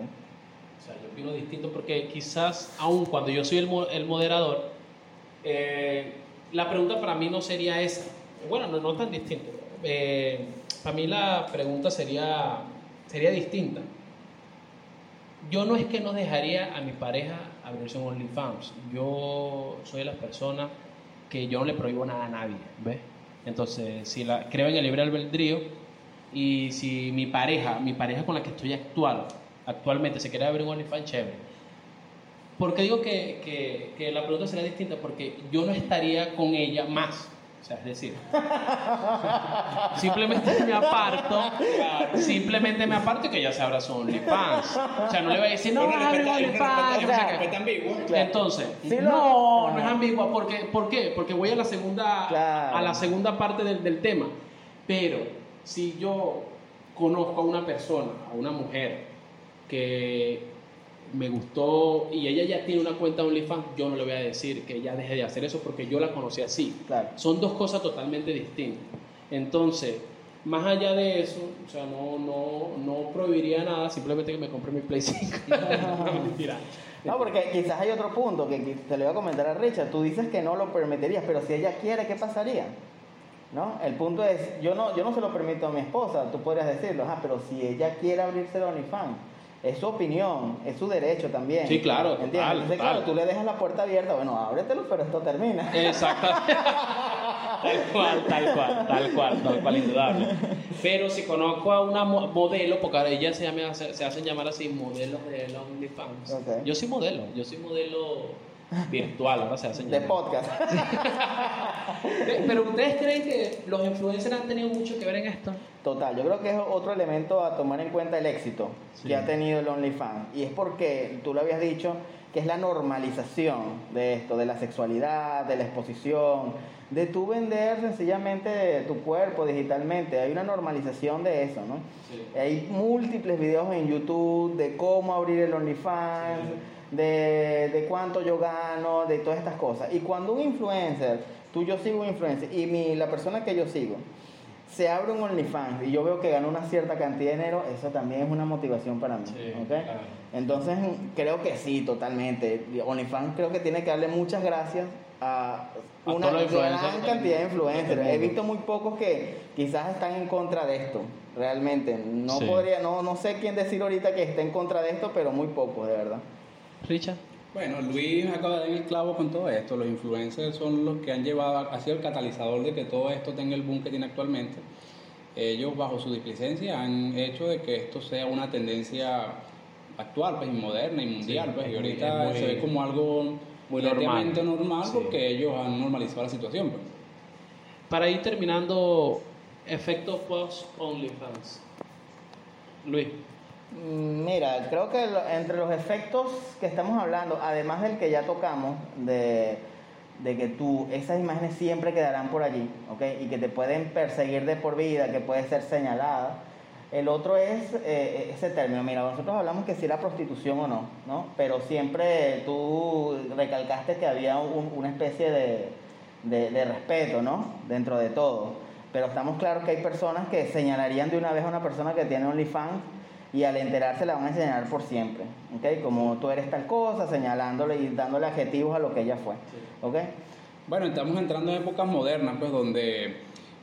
O sea, yo opino distinto porque quizás, aun cuando yo soy el, mo- el moderador, eh, la pregunta para mí no sería esa. Bueno, no, no tan distinto. Eh, para mí la pregunta sería, sería distinta. Yo no es que no dejaría a mi pareja abrirse un OnlyFans. Yo soy de las personas que yo no le prohíbo nada a nadie, ¿ves? Entonces, si la, creo en el libre albedrío y si mi pareja, mi pareja con la que estoy actual, actualmente se quiere abrir un OnlyFans, chévere. ¿Por qué digo que, que, que la pregunta sería distinta? Porque yo no estaría con ella más. O sea, es decir, simplemente me aparto, simplemente me aparto y que ella se abra su OnlyFans. O sea, no le voy a decir, no, abre un OnlyFans. no ambiguo. Claro. Entonces, Sí, no, no es ambigua. Porque, ¿Por qué? Porque voy a la segunda, Claro. a la segunda parte del, del tema. Pero si yo conozco a una persona, a una mujer, que me gustó y ella ya tiene una cuenta OnlyFans, yo no le voy a decir que ella deje de hacer eso porque yo la conocí así. Claro. Son dos cosas totalmente distintas. Entonces, más allá de eso, o sea, no, no, no prohibiría nada, simplemente que me compre mi Play 5. no, mentira. No, porque quizás hay otro punto que te lo iba a comentar a Richard. Tú dices que no lo permitirías, pero si ella quiere, ¿qué pasaría? ¿No? El punto es, yo no, yo no se lo permito a mi esposa, tú podrías decirlo, ajá, pero si ella quiere abrirse el OnlyFans, es su opinión, es su derecho también. Sí, claro, ¿Entiendes? total, Entonces, total. claro, tú le dejas la puerta abierta, bueno, ábretelo, pero esto termina. Exactamente. tal cual, tal cual, tal cual, tal cual, indudable. Pero si conozco a una mo- modelo, porque ahora ellas se, se, se hacen llamar así modelos de OnlyFans. Ok. Yo soy modelo, yo soy modelo virtual, ahora se hacen De podcast. Pe- Pero ustedes creen que los influencers han tenido mucho que ver en esto? Total, yo creo que es otro elemento a tomar en cuenta el éxito Sí. que ha tenido el OnlyFans. Y es porque, tú lo habías dicho, que es la normalización de esto, de la sexualidad, de la exposición, de tú vender sencillamente tu cuerpo digitalmente. Hay una normalización de eso, ¿no? Sí. Hay múltiples videos en YouTube de cómo abrir el OnlyFans, de, de cuánto yo gano, de todas estas cosas. Y cuando un influencer, tú yo sigo un influencer, y mi, la persona que yo sigo, se abre un OnlyFans y yo veo que gana una cierta cantidad de dinero, eso también es una motivación para mí. Sí, ¿ok? claro. Entonces, creo que sí, totalmente. OnlyFans creo que tiene que darle muchas gracias a A una gran cantidad de influencers. He visto muy pocos que quizás están en contra de esto, realmente. No Sí. podría, no, no sé quién decir ahorita que esté en contra de esto, pero muy pocos, de verdad. Richard. Bueno, Luis acaba de dar el clavo con todo esto. Los influencers son los que han llevado, ha sido el catalizador de que todo esto tenga el boom que tiene actualmente. Ellos, bajo su displicencia, han hecho de que esto sea una tendencia actual, pues, y moderna y mundial, Sí, pues, y ahorita muy- se ve como algo muy relativamente normal. normal, Sí. porque ellos han normalizado la situación. pues. Para ir terminando, efectos post OnlyFans. Luis. Mm, Mira, creo que entre los efectos que estamos hablando, además del que ya tocamos, de, de que tú, esas imágenes siempre quedarán por allí, ¿ok? Y que te pueden perseguir de por vida, que puede ser señalada. El otro es eh, ese término. Mira, nosotros hablamos que si era prostitución o no, ¿no? Pero siempre tú recalcaste que había un- una especie de, de, de respeto, ¿no? Dentro de todo. Pero estamos claros que hay personas que señalarían de una vez a una persona que tiene OnlyFans y al enterarse la van a señalar por siempre, ¿ok? Como tú eres tal cosa, señalándole y dándole adjetivos a lo que ella fue, ¿ok? Bueno, estamos entrando en épocas modernas, pues donde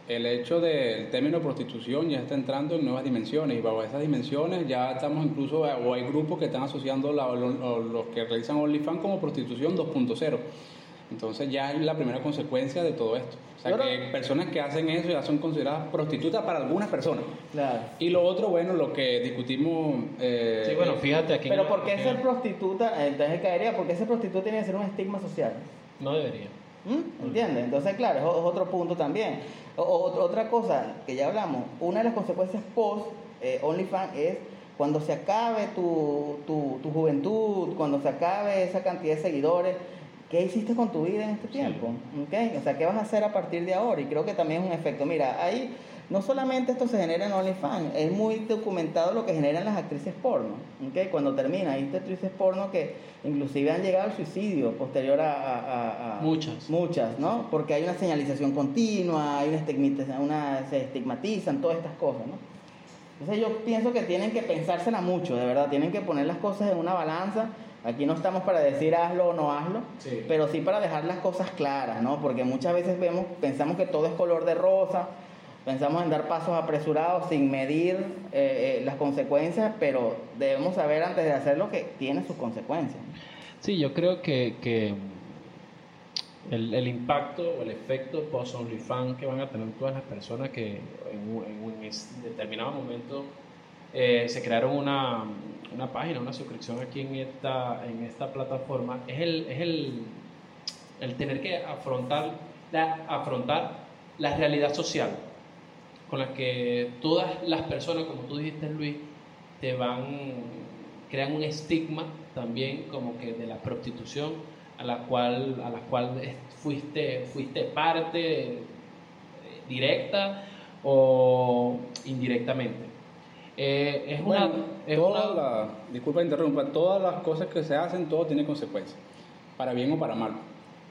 el hecho del término prostitución ya está entrando en nuevas dimensiones y bajo esas dimensiones ya estamos incluso, o hay grupos que están asociando la- lo- lo- los que realizan OnlyFans como prostitución 2.0. Entonces ya es la primera consecuencia de todo esto. O sea que personas que hacen eso ya son consideradas prostitutas para algunas personas. Claro. Y lo otro, bueno, lo que discutimos... eh, Sí, bueno, fíjate aquí. Pero ¿por qué ser prostituta? Entonces caería, porque ser prostituta tiene que ser un estigma social. No debería. ¿Mm? ¿Entiendes? Entonces, claro, es otro punto también. O- o- otra cosa que ya hablamos, una de las consecuencias post eh, OnlyFans es cuando se acabe tu, tu, tu juventud, cuando se acabe esa cantidad de seguidores, ¿qué hiciste con tu vida en este tiempo? ¿Ok? O sea, ¿qué vas a hacer a partir de ahora? Y creo que también es un efecto. Mira, ahí no solamente esto se genera en OnlyFans, es muy documentado lo que generan las actrices porno. ¿ok? Cuando termina, hay actrices porno que inclusive han llegado al suicidio posterior a... a- a- a- Muchas. Muchas, ¿no? Porque hay una señalización continua, hay una estigmatización, una, se estigmatizan todas estas cosas, ¿no? Entonces yo pienso que tienen que pensársela mucho, de verdad, tienen que poner las cosas en una balanza. Aquí no estamos para decir hazlo o no hazlo, Sí. pero sí para dejar las cosas claras, ¿no? Porque muchas veces vemos, pensamos que todo es color de rosa, pensamos en dar pasos apresurados sin medir eh, eh, las consecuencias, pero debemos saber antes de hacerlo que tiene sus consecuencias. Sí, yo creo que, que el, el impacto o el efecto post OnlyFans que van a tener todas las personas que en un, en un determinado momento eh, se crearon una, una página, una suscripción aquí en esta, en esta plataforma, es el, es el, el tener que afrontar la, afrontar realidad social con la que todas las personas, como tú dijiste Luis, te van, crean un estigma también como que de la prostitución a la cual, a la cual fuiste, fuiste parte directa o indirectamente. Eh, es una... Es toda una- la- disculpa interrumpa, todas las cosas que se hacen, todo tiene consecuencias, para bien o para mal.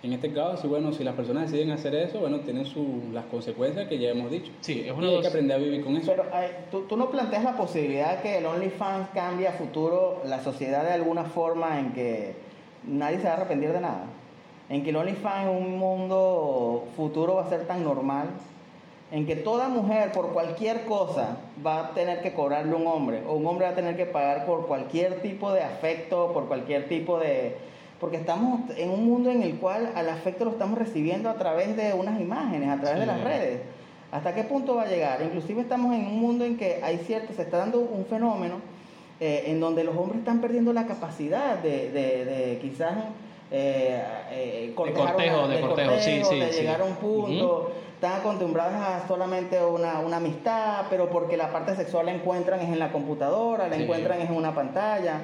En este caso, sí, bueno, si las personas deciden hacer eso, bueno, tienen su, las consecuencias que ya hemos dicho. Sí, es Y una hay que aprender a vivir con eso. Pero ay, ¿tú, tú no planteas la posibilidad que el OnlyFans cambie a futuro la sociedad de alguna forma en que nadie se va a arrepentir de nada. En que el OnlyFans en un mundo futuro va a ser tan normal. En que toda mujer por cualquier cosa va a tener que cobrarle un hombre. O un hombre va a tener que pagar por cualquier tipo de afecto, por cualquier tipo de... Porque estamos en un mundo en el cual al afecto lo estamos recibiendo a través de unas imágenes, a través de las redes. ¿Hasta qué punto va a llegar? Inclusive estamos en un mundo en que hay cierto, se está dando un fenómeno eh, en donde los hombres están perdiendo la capacidad de, de- de quizás eh, eh, cortejar cortejo, una- de cortejo, sí, sí, de sí. llegar a un punto. Están acostumbrados a solamente una, una amistad, pero porque la parte sexual la encuentran es en la computadora, la Sí. encuentran es en una pantalla.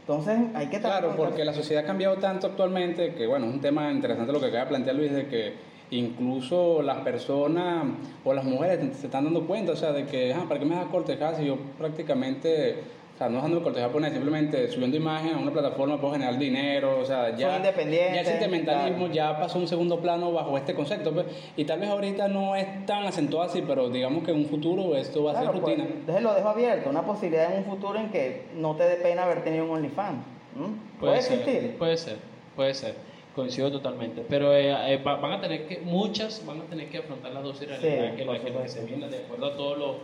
Entonces hay que estar Claro, porque la sociedad ha cambiado tanto actualmente que, bueno, es un tema interesante lo que acaba de plantear Luis, de que incluso las personas o las mujeres se están dando cuenta, o sea, de que, ah, ¿para qué me das cortejar si yo prácticamente, sea, no dejando cortejar por nada, simplemente subiendo imagen a una plataforma puedo generar dinero, o sea, ya, Son independientes, ya el sentimentalismo claro. ya pasó a un segundo plano bajo este concepto, pues, y tal vez ahorita no es tan acentuado así, pero digamos que en un futuro esto va a Claro, ser pues, rutina. entonces lo dejo abierto, una posibilidad en un futuro en que no te dé pena haber tenido un OnlyFans. ¿Mm? Puede, ser, existir. Puede ser, puede ser. Coincido totalmente. Pero eh, eh, va- van a tener que, muchas van a tener que afrontar las dos realidades Sí, que, la que, se vienen de acuerdo a todos los,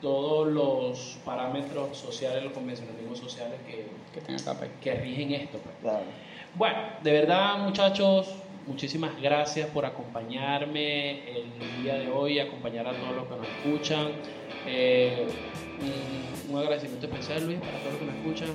todos los parámetros sociales, los convencionalismos sociales que, Que que rigen esto. pues. Claro. Bueno, de verdad, muchachos, muchísimas gracias por acompañarme el día de hoy, acompañar a todos los que nos escuchan. Eh, un, un agradecimiento especial, Luis, para todos los que nos escuchan.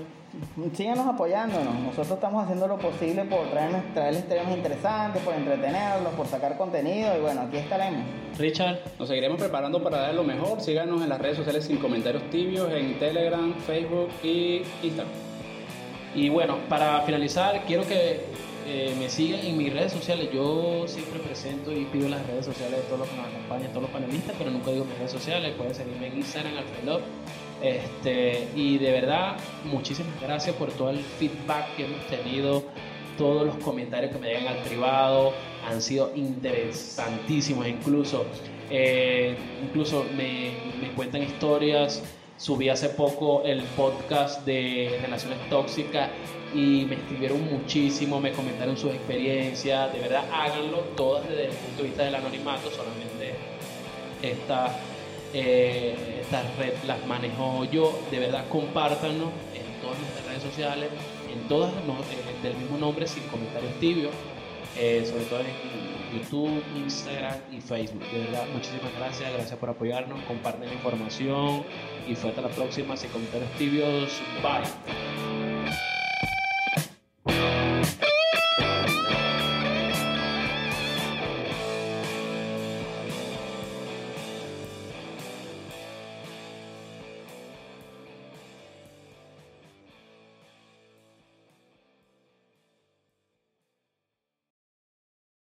Síganos apoyándonos. Nosotros estamos haciendo lo posible por traerles, traerles temas interesantes, por entretenerlos, por sacar contenido y bueno, aquí estaremos. Richard, Nos seguiremos preparando para dar lo mejor. Síganos en las redes sociales sin comentarios tibios, en Telegram, Facebook y Instagram. Y bueno, para finalizar, quiero que eh, me sigan en mis redes sociales. Yo siempre presento y pido las redes sociales de todos los que nos acompañan, todos los panelistas, pero nunca digo mis redes sociales. Pueden seguirme en Instagram, Alfredo. Este, y de verdad, muchísimas gracias por todo el feedback que hemos tenido. Todos los comentarios que me llegan al privado han sido interesantísimos. Incluso, eh, incluso me, me cuentan historias Subí hace poco el podcast de relaciones tóxicas y me escribieron muchísimo, me comentaron sus experiencias. De verdad, háganlo todas desde el punto de vista del anonimato. Solamente esta, eh, esta red las manejo yo. De verdad, compártanlo en todas nuestras redes sociales, en todas eh, del mismo nombre, sin comentarios tibios. eh, sobre todo en YouTube, Instagram y Facebook. De verdad, muchísimas gracias, gracias por apoyarnos, comparten la información y fue hasta la próxima, sin comentarios tibios, bye.